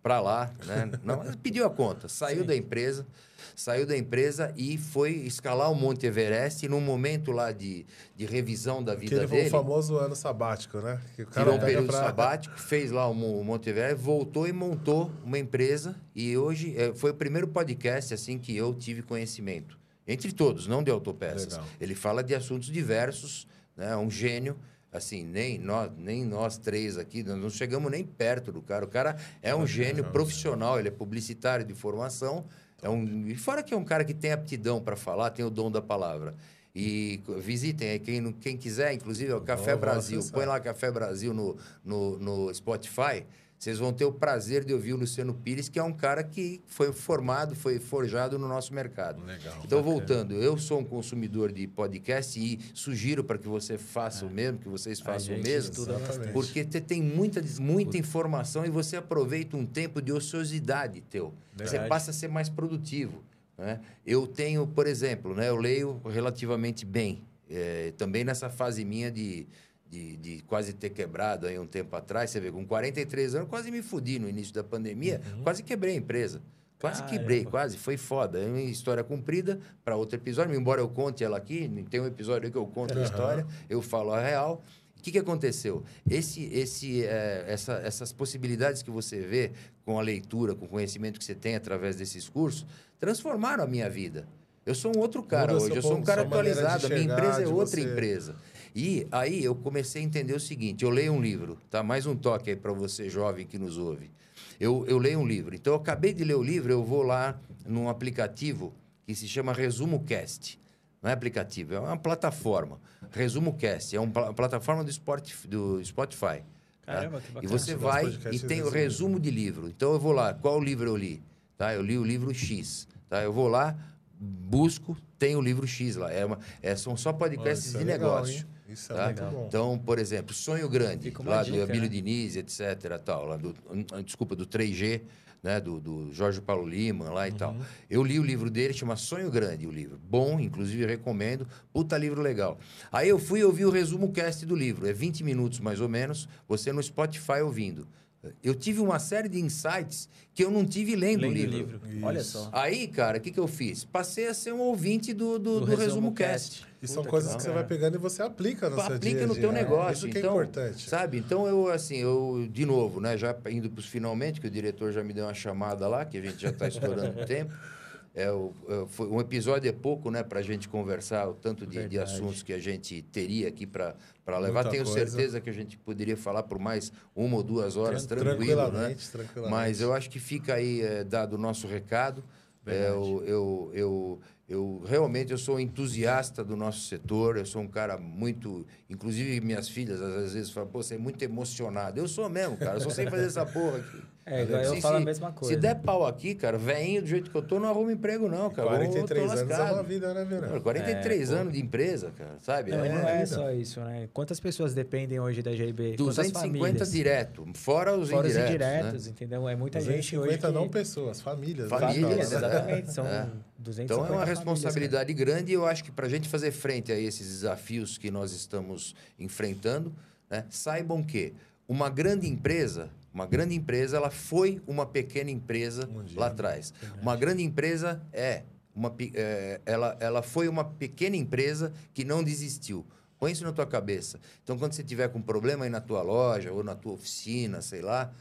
para lá, né? Não, pediu a conta, saiu da empresa, saiu da empresa e foi escalar o Monte Everest e num momento lá de, de revisão da Que vida ele foi dele, o famoso ano sabático, né? Que o cara tirou um período pra... sabático, fez lá o Mo- o Monte Everest, voltou e montou uma empresa e hoje eh, foi o primeiro podcast assim que eu tive conhecimento. Entre todos, não de autopeças. Legal. Ele fala de assuntos diversos, né? um gênio. Assim, nem nós, nem nós três aqui, nós não chegamos nem perto do cara. O cara é um gênio profissional, ele é publicitário de formação. É um, e fora que é um cara que tem aptidão para falar, tem o dom da palavra. E visitem aí, quem, quem quiser, inclusive, é o Café Brasil. Põe lá Café Brasil no, no, no Spotify. Vocês vão ter o prazer de ouvir o Luciano Pires, que é um cara que foi formado, foi forjado no nosso mercado. Legal. Então, voltando, eu sou um consumidor de podcast e sugiro para que você faça o mesmo, que vocês façam o mesmo. Porque te- tem muita, muita informação e você aproveita um tempo de ociosidade teu. Você Verdade. passa a ser mais produtivo. Né? Eu tenho, por exemplo, né, eu leio relativamente bem. É, também nessa fase minha de, de, de quase ter quebrado aí um tempo atrás, você vê, com 43 anos, quase me fudi no início da pandemia, quase quebrei a empresa. Quase Caramba. quebrei, quase, foi foda. É uma história comprida para outro episódio, embora eu conte ela aqui, tem um episódio que eu conto a Aham. história, eu falo a real. O que, que aconteceu? Esse, esse, eh, essa, essas possibilidades que você vê com a leitura, com o conhecimento que você tem através desses cursos, transformaram a minha vida. Eu sou um outro cara Muda hoje, eu sou um cara atualizado, a minha empresa é outra você- empresa. E aí eu comecei a entender o seguinte: eu leio um livro, tá? Mais um toque aí para você, jovem que nos ouve. Eu, eu leio um livro. Então, eu acabei de ler o livro, eu vou lá num aplicativo que se chama Resumo Cast. Não é aplicativo, é uma plataforma. Resumo Cast, é uma pla- plataforma do, Spot, do Spotify. tá? Caramba, que E bacana. você Nosso vai e tem o resumo. de livro. Então eu vou lá, qual livro eu li? Tá? Eu li o livro X. Tá? Eu vou lá, busco, tem o livro X lá. É uma, é, são só podcasts é de legal, negócio. hein? Isso é tá? muito bom. Então, por exemplo, Sonho Grande, lá dica, do Abílio né? Diniz, etc. Tal, lá do, desculpa, do 3G, né? do, do Jorge Paulo Lima lá e tal. Uhum. Eu li o livro dele, chama Sonho Grande, o livro. Bom, inclusive recomendo. Puta livro legal. Aí eu fui ouvir o resumo cast do livro. É 20 minutos mais ou menos, você no Spotify ouvindo. Eu tive uma série de insights que eu não tive lendo, Lendo o livro. livro. Olha só. Aí, cara, o que, que eu fiz? Passei a ser um ouvinte do, do, do, resumo cast. E são Puta, coisas que que você vai pegando e você aplica no seu aplica dia a no teu É, negócio. Isso que então, é importante. Sabe? Então eu assim, eu de novo, né, já indo para os finalmente, que o diretor já me deu uma chamada lá, que a gente já está estourando o tempo. É, é, foi um episódio é pouco, né, para a gente conversar o tanto de, de assuntos que a gente teria aqui para levar. Muita Tenho coisa. certeza que a gente poderia falar por mais uma ou duas horas Tran- tranquilo, né? tranquilamente, tranquilamente. Mas eu acho que fica aí é, dado o nosso recado. É, eu, eu, eu, eu realmente eu sou um entusiasta do nosso setor. Eu sou um cara muito, inclusive minhas filhas às vezes falam: "Pô, você é muito emocionado". Eu sou mesmo, cara. Eu só sei fazer essa porra aqui. É, igual eu Se- falo a se- mesma coisa. Se der pau aqui, cara, veinho do jeito que eu tô, não arrumo emprego não, cara. Eu tô 43 anos é uma vida, né, Verão? 43 É, anos de empresa, cara, sabe? Não, e não é só isso, né? Quantas pessoas dependem hoje da GIB? Quantas 250 famílias? direto, fora os Fora os indiretos. indiretos, né? entendeu? É muita gente hoje 250 que... não pessoas, famílias. né? Famílias, Famílias, né? exatamente. São É. 250 Então é uma famílias, responsabilidade grande e eu acho que para a gente fazer frente a esses desafios que nós estamos enfrentando, né, saibam que uma grande empresa, uma grande empresa, ela foi uma pequena empresa Um dia, lá né? atrás. Uma grande empresa é uma, é, ela, ela foi uma pequena empresa que não desistiu. Põe isso na tua cabeça. Então, quando você tiver com problema aí na tua loja ou na tua oficina, sei lá,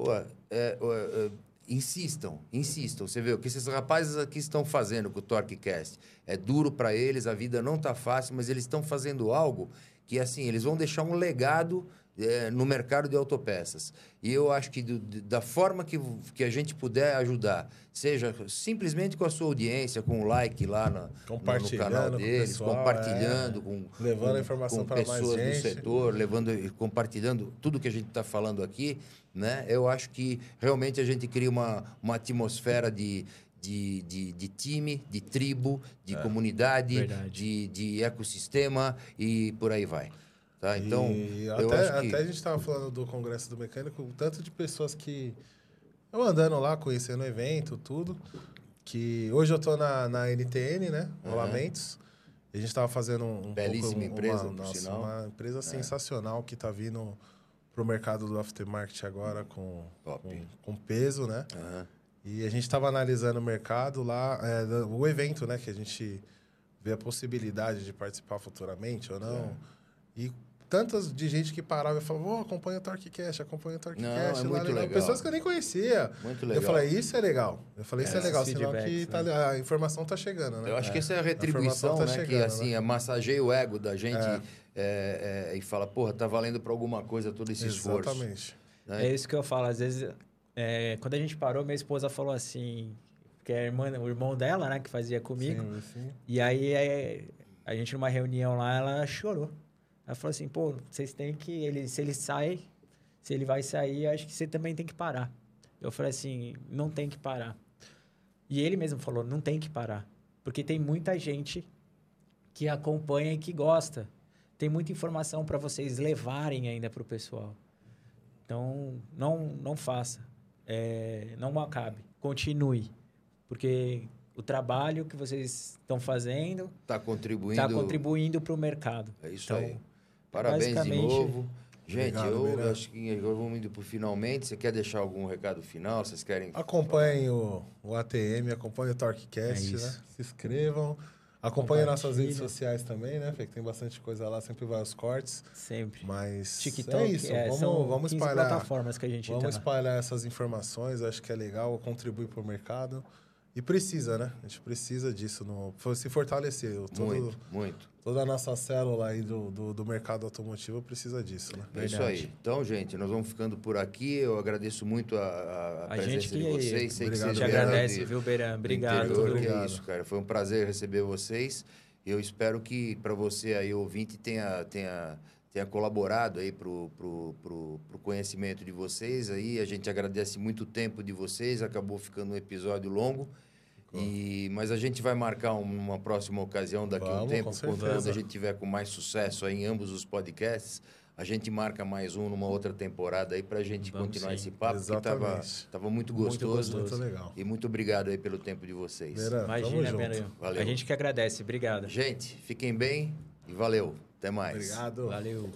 Pô, é, é, é, insistam, insistam. Você vê o que esses rapazes aqui estão fazendo com o TorqueCast. É duro para eles, a vida não tá fácil, mas eles estão fazendo algo que, assim, eles vão deixar um legado é, no mercado de autopeças. E eu acho que do- da forma que, que a gente puder ajudar, seja simplesmente com a sua audiência, com o like lá na- no, canal com deles, pessoal, compartilhando, é. com, Levando com- a informação com para mais pessoas do gente. setor, levando e compartilhando tudo que a gente está falando aqui, né? Eu acho que realmente a gente cria uma, uma atmosfera de, de, de, de time, de tribo, de comunidade, verdade. de, de ecossistema e por aí vai. Tá? Então, e eu até, acho que... até a gente estava falando do Congresso do Mecânico, o tanto de pessoas que. Eu andando lá, conhecendo o evento, tudo. Que hoje eu tô na, na NTN, né? Rolamentos. E a gente estava fazendo um. Belíssima pouco, empresa, uma, por nossa, sinal. É. uma empresa sensacional que está vindo pro mercado do aftermarket agora com, com, com peso, né? Aham. E a gente estava analisando o mercado lá, é, o evento, né? Que a gente vê a possibilidade de participar futuramente ou não. E tantas de gente que parava e falava, oh, acompanha o TorqueCast, acompanha o TorqueCast. Não, é muito legal. Pessoas que eu nem conhecia. Muito Eu legal. falei, isso é legal. Eu falei, isso é, É, legal, sinal que tá, né? a informação tá chegando, né? Eu acho que essa é a A retribuição, informação né? tá que chegando, assim, né? é massageia o ego da gente é, é, e fala, porra, tá valendo pra alguma coisa todo esse esforço. Exatamente. né? É isso que eu falo. Às vezes, é, quando a gente parou, minha esposa falou assim... Que é a irmã, o irmão dela, né? Que fazia comigo. Sim, sim. E aí, é, a gente numa reunião lá, ela chorou. Ela falou assim, pô, vocês têm que... Ele, se ele sai, se ele vai sair, acho que você também tem que parar. Eu falei assim, não tem que parar. E ele mesmo falou, não tem que parar. Porque tem muita gente que acompanha e que gosta. Tem muita informação para vocês levarem ainda para o pessoal. Então, não, não faça. É, não acabe. Continue. Porque o trabalho que vocês estão fazendo Tá contribuindo. está contribuindo para o mercado. É isso Então, aí. Parabéns de novo. Gente, Obrigado, eu acho que agora vamos indo pro finalmente. Você quer deixar algum recado final? Vocês querem. Acompanhem o, o ATM, acompanhem o É TorqueCast, isso. né? Se inscrevam. Acompanhem nossas redes sociais também, né? Fê? Que tem bastante coisa lá, sempre vai os cortes. Sempre. Mas TikTok, é isso. é, vamos, são vamos 15 espalhar. plataformas que a gente Vamos tá. espalhar essas informações, acho que é legal, contribui para o mercado. E precisa, né? A gente precisa disso, no, se fortalecer. Todo, Muito, muito. Toda a nossa célula aí do, do, do mercado automotivo precisa disso, né? É isso aí. Então, gente, nós vamos ficando por aqui. Eu agradeço muito a, a, a presença gente de que- vocês. Sei que Obrigado, vocês Te vieram agradece, de- viu, Beirã? do Obrigado. interior, que é Obrigado. isso, cara. Foi um prazer receber vocês. Eu espero que para você aí, ouvinte, tenha, tenha, tenha colaborado aí pro, pro, pro, pro conhecimento de vocês aí. A gente agradece muito o tempo de vocês. Acabou ficando um episódio longo. E, mas a gente vai marcar um- uma próxima ocasião daqui a um tempo, com quando a gente tiver com mais sucesso aí em ambos os podcasts. A gente marca mais um numa outra temporada aí pra gente Vamos continuar sim. esse papo, que tava, Exatamente. tava muito Muito gostoso. gostoso. Muito legal. E muito obrigado aí pelo tempo de vocês. Tamo Imagina, junto. Beirã. Valeu. A gente que agradece. Obrigado. Gente, fiquem bem e valeu. Até mais. Obrigado. Valeu.